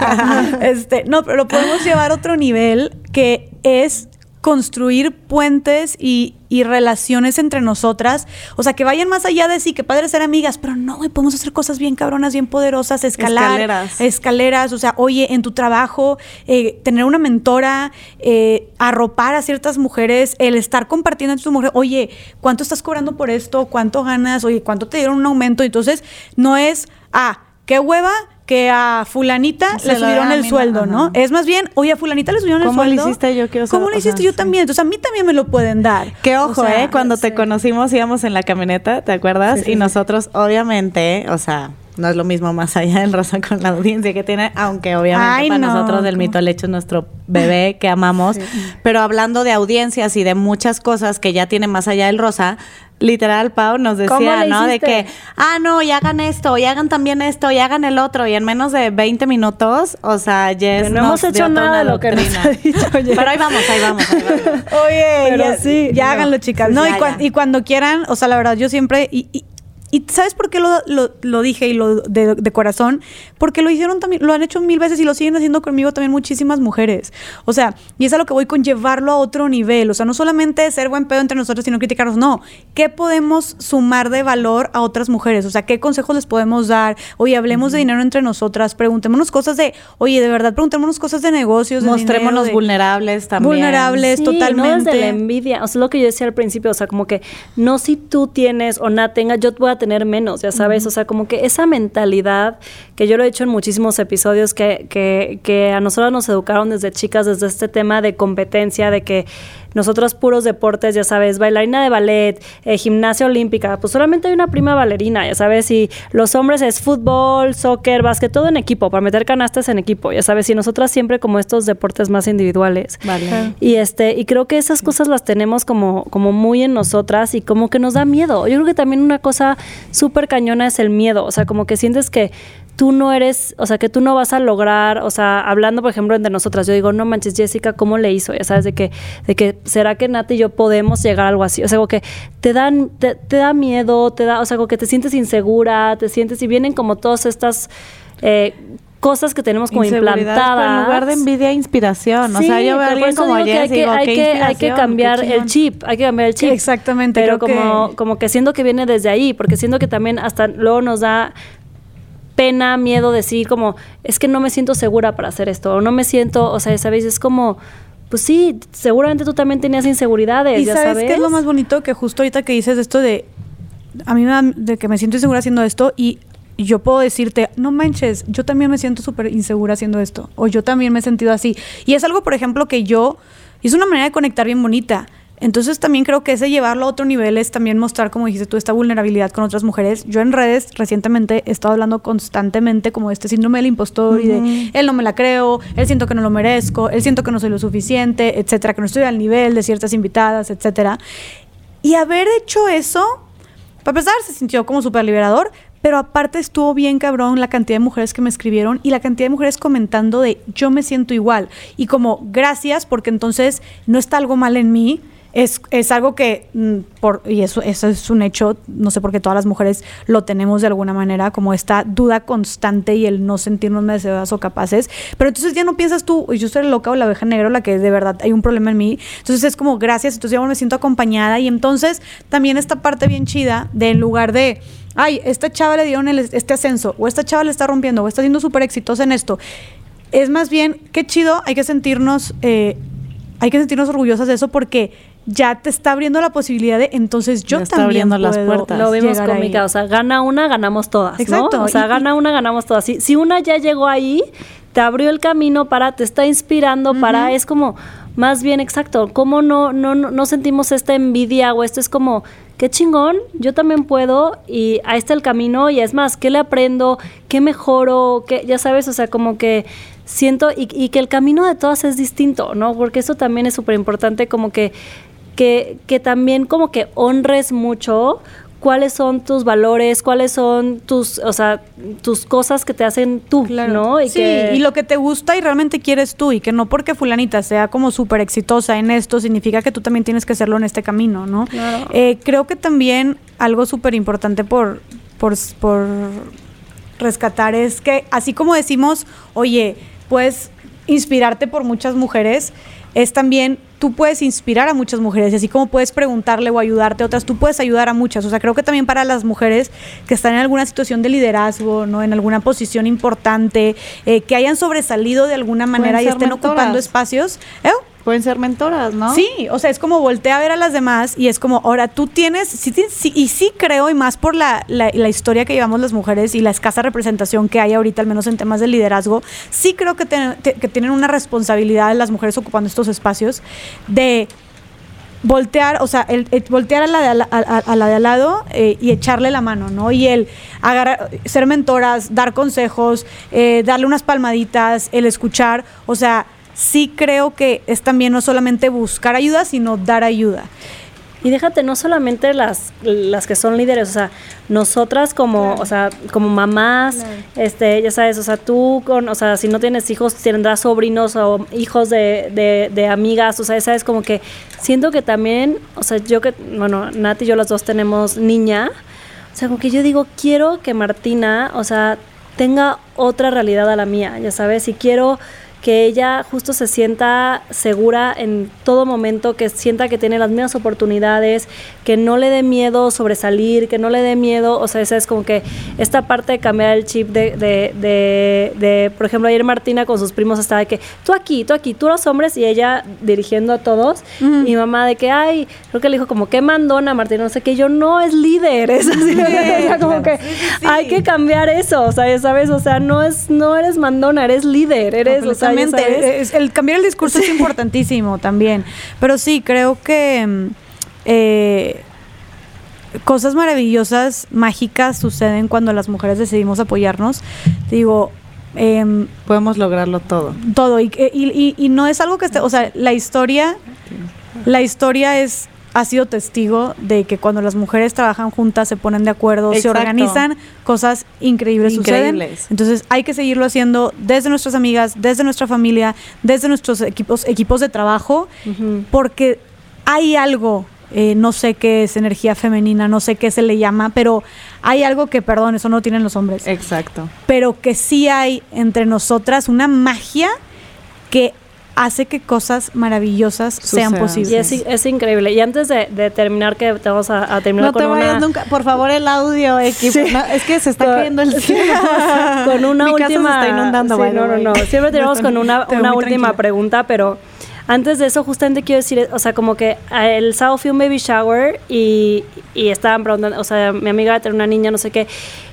Este, no, pero lo podemos llevar a otro nivel que es construir puentes y, y relaciones entre nosotras. O sea, que vayan más allá de sí, que padre ser amigas, pero no, güey, podemos hacer cosas bien cabronas, bien poderosas, escalar. Escaleras. Escaleras, o sea, oye, en tu trabajo, eh, tener una mentora, eh, arropar a ciertas mujeres, el estar compartiendo entre tu mujer, oye, ¿cuánto estás cobrando por esto? ¿Cuánto ganas? Oye, ¿cuánto te dieron un aumento? Entonces, no es, ah, qué hueva que a fulanita Se le subieron el sueldo, ajá. ¿no? Es más bien, oye, a fulanita le subieron el ¿Cómo lo sueldo. hiciste? Yo quiero saber, ¿Cómo lo hiciste? Yo sí. también. Entonces, a mí también me lo pueden dar. Que ojo, O sea, ¿eh? Cuando te conocimos íbamos en la camioneta, ¿te acuerdas? Sí, y nosotros, obviamente, o sea, no es lo mismo más allá del rosa con la audiencia que tiene, aunque obviamente Ay, para no. nosotros el mito lecho es nuestro bebé que amamos. Pero hablando de audiencias y de muchas cosas que ya tiene más allá del rosa, literal, Pau nos ¿Cómo decía, ¿no? De que, ah, no, y hagan esto, y hagan también esto, y hagan el otro, y en menos de 20 minutos, o sea, Jess Pero no nos hemos dio hecho toda nada de lo que nos doctrina. ha dicho Jess. Pero ahí vamos, ahí vamos, ahí vamos. Oye, Pero ya, sí, ya no. háganlo, chicas. No, y, ya. y cuando quieran, o sea, la verdad, yo siempre. Y, y- y ¿sabes por qué lo, lo- lo dije y lo de, de corazón? Porque lo hicieron también, lo han hecho mil veces y lo siguen haciendo conmigo también muchísimas mujeres. O sea, y es a lo que voy con llevarlo a otro nivel. O sea, no solamente ser buen pedo entre nosotros, sino criticarnos. No. ¿Qué podemos sumar de valor a otras mujeres? O sea, ¿qué consejos les podemos dar? Oye, hablemos de dinero entre nosotras, preguntémonos cosas de, oye, de verdad, preguntémonos cosas de negocios. de Mostrémonos dinero, de- vulnerables también. Vulnerables. Sí, totalmente. No desde la envidia. O sea, lo que yo decía al principio, o sea, como que no si tú tienes o nada tenga, yo voy a tener menos, ya sabes. O sea, como que esa mentalidad que yo lo he dicho en muchísimos episodios que, que, que a nosotros nos educaron desde chicas, desde este tema de competencia, de que nosotros puros deportes, ya sabes, bailarina de ballet, eh, gimnasia olímpica, pues solamente hay una prima bailarina, ya sabes, y los hombres es fútbol, soccer, básquet, todo en equipo, para meter canastas en equipo, ya sabes, y nosotras siempre como estos deportes más individuales. Vale. Y este, y creo que esas cosas las tenemos como, como muy en nosotras y como que nos da miedo. Yo creo que también una cosa súper cañona es el miedo. O sea, como que sientes que tú no eres, o sea, que tú no vas a lograr, o sea, hablando, por ejemplo, entre nosotras, yo digo, no manches, Jessica, ¿cómo le hizo? Ya sabes, de que, de que, ¿será que Nati y yo podemos llegar a algo así? O sea, como que te dan, te, te da miedo, te da, o sea, como que te sientes insegura, te sientes, y vienen como todas estas eh, cosas que tenemos como implantadas. Pero en lugar de envidia, inspiración. o sea, yo veo a alguien como que hay que, digo, hay que, hay que cambiar el chip, hay que cambiar el chip. Exactamente, Pero como, que- como que siento que viene desde ahí, porque siento que también hasta luego nos da pena, miedo decir como, es que no me siento segura para hacer esto, o no me siento, o sea, sabes, es como, pues sí, seguramente tú también tenías inseguridades, ¿Y ya sabes, sabes. qué es lo más bonito? Que justo ahorita que dices esto de... A mí me da de que me siento insegura haciendo esto y yo puedo decirte, no manches, yo también me siento súper insegura haciendo esto. O yo también me he sentido así. Y es algo, por ejemplo, que yo... es una manera de conectar bien bonita. Entonces también creo que ese llevarlo a otro nivel es también mostrar, como dijiste tú, esta vulnerabilidad con otras mujeres. Yo en redes recientemente he estado hablando constantemente como de este síndrome del impostor y de él no me la creo, él siento que no lo merezco, él siento que no soy lo suficiente, etcétera, que no estoy al nivel de ciertas invitadas, etcétera. Y haber hecho eso, para empezar, se sintió como súper liberador, pero aparte estuvo bien cabrón la cantidad de mujeres que me escribieron y la cantidad de mujeres comentando de yo me siento igual. Y como gracias porque entonces no está algo mal en mí. Es, es algo que, mm, por, y eso, eso es un hecho, no sé por qué todas las mujeres lo tenemos de alguna manera, como esta duda constante y el no sentirnos merecedoras o capaces. Pero entonces ya no piensas tú, "Uy, yo soy loca o la oveja negra, la que de verdad hay un problema en mí. Entonces es como gracias, entonces ya me siento acompañada. Y entonces también esta parte bien chida de en lugar de ay, esta chava le dieron este ascenso, o esta chava le está rompiendo, o está siendo súper exitosa en esto. Es más bien, qué chido, hay que sentirnos, eh, hay que sentirnos orgullosas de eso porque ya te está abriendo la posibilidad de, entonces yo está también abriendo las puertas. Lo vimos llegar con ahí. O sea, gana una, ganamos todas, Exacto, ¿no? O sea, y- gana una, ganamos todas. Si, si una ya llegó ahí, te abrió el camino para, te está inspirando para, es como, más bien, exacto, ¿cómo no, no, no, no sentimos esta envidia o esto es como, qué chingón, yo también puedo y ahí está el camino y es más, ¿qué le aprendo? ¿Qué mejoro? ¿Qué, ya sabes, o sea, como que siento y, y que el camino de todas es distinto, ¿no? Porque eso también es súper importante, como que, que, que también como que honres mucho cuáles son tus valores, cuáles son tus, o sea, tus cosas que te hacen tú, ¿no? sí, que- y lo que te gusta y realmente quieres tú, y que no porque fulanita sea como súper exitosa en esto, significa que tú también tienes que hacerlo en este camino, ¿no? Claro. Eh, creo que también algo súper importante por, por, por rescatar es que así como decimos, oye, puedes inspirarte por muchas mujeres, es también tú puedes inspirar a muchas mujeres y así como puedes preguntarle o ayudarte a otras, tú puedes ayudar a muchas. O sea, creo que también para las mujeres que están en alguna situación de liderazgo, ¿no? En alguna posición importante, eh, que hayan sobresalido de alguna manera y estén mentoras. ocupando espacios. ¿eh? Pueden ser mentoras, ¿no? Sí, o sea, es como voltea a ver a las demás y es como, ahora tú tienes, sí, sí, y sí creo, y más por la, la- historia que llevamos las mujeres y la escasa representación que hay ahorita, al menos en temas de liderazgo, sí creo que, tienen una responsabilidad las mujeres ocupando estos espacios de voltear, o sea, el, voltear a la de, al- a la de al lado eh, y echarle la mano, ¿no? Y el agarrar, ser mentoras, dar consejos, eh, darle unas palmaditas, el escuchar, o sea, sí creo que es también no solamente buscar ayuda, sino dar ayuda. Y déjate, no solamente las, las que son líderes, o sea, nosotras como, o sea, como mamás, este, ya sabes, o sea, tú con, o sea, si no tienes hijos, tendrás sobrinos o hijos de, de, de amigas, o sea, sabes, como que siento que también, o sea, yo que, bueno, Nati y yo las dos tenemos niña, o sea, como que yo digo, quiero que Martina, o sea, tenga otra realidad a la mía, ya sabes, y quiero que ella justo se sienta segura en todo momento, que sienta que tiene las mismas oportunidades, que no le dé miedo sobresalir, que no le dé miedo, o sea, esa es como que esta parte de cambiar el chip de, de, de, de, por ejemplo, ayer Martina con sus primos estaba de que tú aquí, tú aquí, tú los hombres y ella dirigiendo a todos, y mi mamá de que, ay, creo que le dijo como, qué mandona Martina, no sé qué, yo no es líder, es así, o sea, como que hay que cambiar eso, o sea, sabes, o sea, no es, no eres mandona, eres líder, eres, o sea, Es- el cambiar el discurso es importantísimo también. Pero sí, creo que mm, eh, cosas maravillosas, mágicas suceden cuando las mujeres decidimos apoyarnos. Digo, em, Podemos lograrlo todo. todo. Y, y- y- y no es algo que esté, o sea, la historia, la historia es ha sido testigo de que cuando las mujeres trabajan juntas, se ponen de acuerdo, se organizan, cosas increíbles, Increíbles. suceden. Entonces hay que seguirlo haciendo desde nuestras amigas, desde nuestra familia, desde nuestros equipos, equipos de trabajo, porque hay algo, eh, no sé qué es energía femenina, no sé qué se le llama, pero hay algo que, perdón, eso no tienen los hombres Exacto. pero que sí hay entre nosotras una magia que hace que cosas maravillosas sean posibles. Y es, es increíble. Y antes de, de terminar, que te vamos a, a terminar No con te vayas una... nunca. Por favor, el audio, equipo. Sí. No, es que se está cayendo el cielo. con una Mi casa se última. está inundando, Sí, by the no, no, no. Siempre tenemos con una, última tranquila. pregunta, pero antes de eso, justamente quiero decir, o sea, como que eh, el sábado fui un baby shower y, y estaban preguntando, o sea, mi amiga va a tener una niña, no sé qué,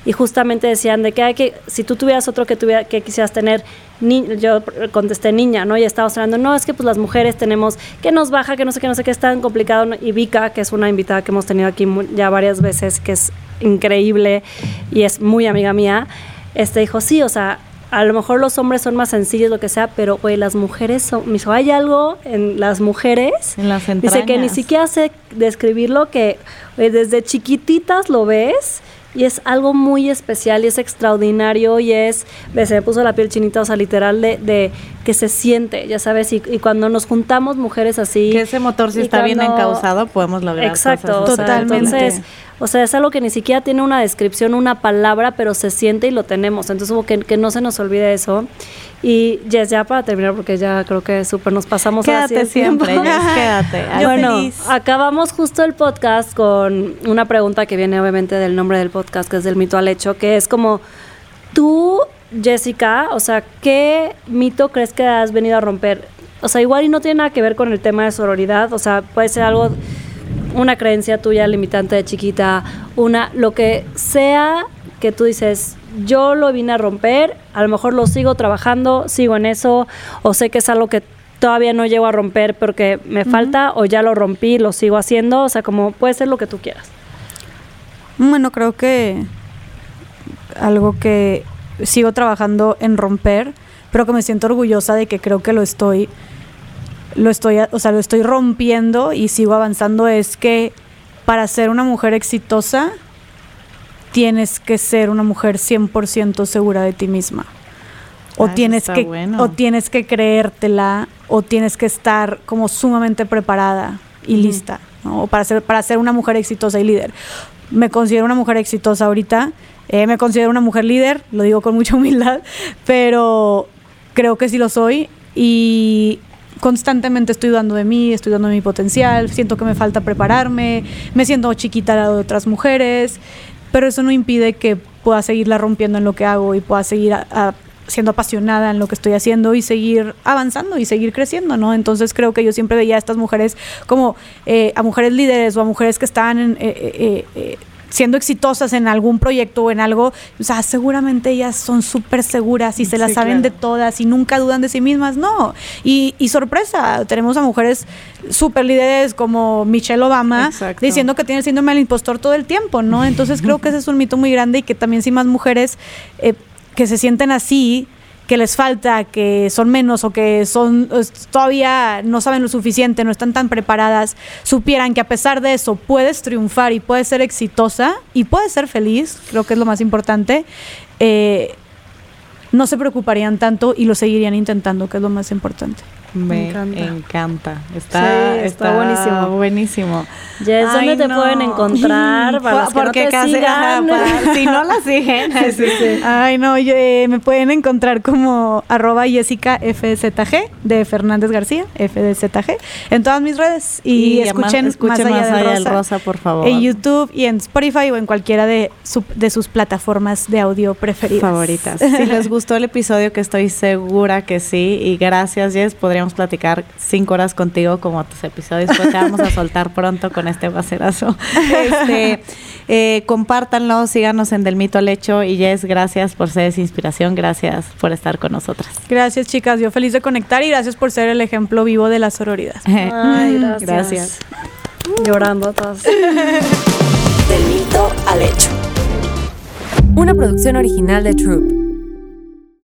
y justamente decían de que hay que, si tú tuvieras otro que tuviera, que quisieras tener, ni, yo contesté niña, ¿no? Y estábamos hablando, no, es que pues las mujeres tenemos que nos baja, que no sé qué, no sé qué, es tan complicado. ¿no? Y Vika, que es una invitada que hemos tenido aquí ya varias veces, que es increíble y es muy amiga mía, este dijo, sí, o sea, a lo mejor los hombres son más sencillos, lo que sea, pero, güey, las mujeres son, me dijo, hay algo en las mujeres. En las Dice que ni entrañas. siquiera sé describirlo, que güey, desde chiquititas lo ves y es algo muy especial y es extraordinario y es, se me puso la piel chinita, o sea, literal de, de que se siente, ya sabes, y, y cuando nos juntamos mujeres así. Que ese motor si está bien encauzado, podemos lograr Exacto, cosas o sea, Totalmente. entonces, o sea, es algo que ni siquiera tiene una descripción, una palabra, pero se siente y lo tenemos. Entonces, como que, que no se nos olvide eso. Y Jess, ya para terminar, porque ya creo que súper nos pasamos Quédate tiempo. siempre, Jess, quédate. Bueno, feliz. acabamos justo el podcast con una pregunta que viene obviamente del nombre del podcast, que es del mito al hecho, que es como, tú, Jessica, o sea, ¿qué mito crees que has venido a romper? O sea, igual y no tiene nada que ver con el tema de sororidad, o sea, puede ser algo, una creencia tuya limitante de chiquita, una, lo que sea que tú dices, yo lo vine a romper, a lo mejor lo sigo trabajando, sigo en eso, o sé que es algo que todavía no llego a romper porque me falta, o ya lo rompí, lo sigo haciendo, o sea, como puede ser lo que tú quieras. Bueno, creo que algo que sigo trabajando en romper, pero que me siento orgullosa de que creo que lo estoy, lo estoy, o sea, lo estoy rompiendo y sigo avanzando es que para ser una mujer exitosa tienes que ser una mujer 100% segura de ti misma. O Ah, tienes que bueno. o tienes que creértela o tienes que estar como sumamente preparada y lista, ¿no? O para ser para ser una mujer exitosa y líder. Me considero una mujer exitosa ahorita, eh, me considero una mujer líder, lo digo con mucha humildad, pero creo que sí lo soy y constantemente estoy dudando de mí, estoy dando de mi potencial, siento que me falta prepararme, me siento chiquita al lado de otras mujeres, pero eso no impide que pueda seguirla rompiendo en lo que hago y pueda seguir siendo apasionada en lo que estoy haciendo y seguir avanzando y seguir creciendo, ¿no? Entonces creo que yo siempre veía a estas mujeres como eh, a mujeres líderes o a mujeres que estaban en, eh, eh, eh, siendo exitosas en algún proyecto o en algo, o sea, seguramente ellas son súper seguras y se las saben de todas y nunca dudan de sí mismas, no. Y, y sorpresa, tenemos a mujeres súper líderes como Michelle Obama Exacto. diciendo que tiene el síndrome del impostor todo el tiempo, ¿no? Entonces creo que ese es un mito muy grande y que también si más mujeres eh, que se sienten así, que les falta, que son menos o que son todavía no saben lo suficiente, no están tan preparadas, supieran que a pesar de eso puedes triunfar y puedes ser exitosa y puedes ser feliz, creo que es lo más importante. eh, no se preocuparían tanto y lo seguirían intentando, que es lo más importante. Me encanta. encanta. Está, Sí, está buenísimo. buenísimo. Jess, ¿dónde te pueden encontrar? Para los que no Porque te casi, ajá, sigan? para- si no la siguen. Ay, no, yo, eh, me pueden encontrar como arroba Jessica FZG de Fernández García, FDZG, en todas mis redes. Y, escuchen, escuchen Más Allá, del, Rosa, Rosa, por favor. En YouTube y en Spotify o en cualquiera de, su- de sus plataformas de audio preferidas. favoritas. Si les gustó el episodio, que estoy segura que sí, y gracias, Jess, podríamos platicar cinco horas contigo como tus episodios, pero te vamos a soltar pronto con este bacerazo. Este, eh, compártanlo, síganos en Del Mito al Hecho, y Jess, gracias por ser esa inspiración, gracias por estar con nosotras. Gracias, chicas. Yo feliz de conectar y gracias por ser el ejemplo vivo de la sororidad. Ay, gracias. Gracias. Llorando todas. Del mito al hecho. Una producción original de Troop.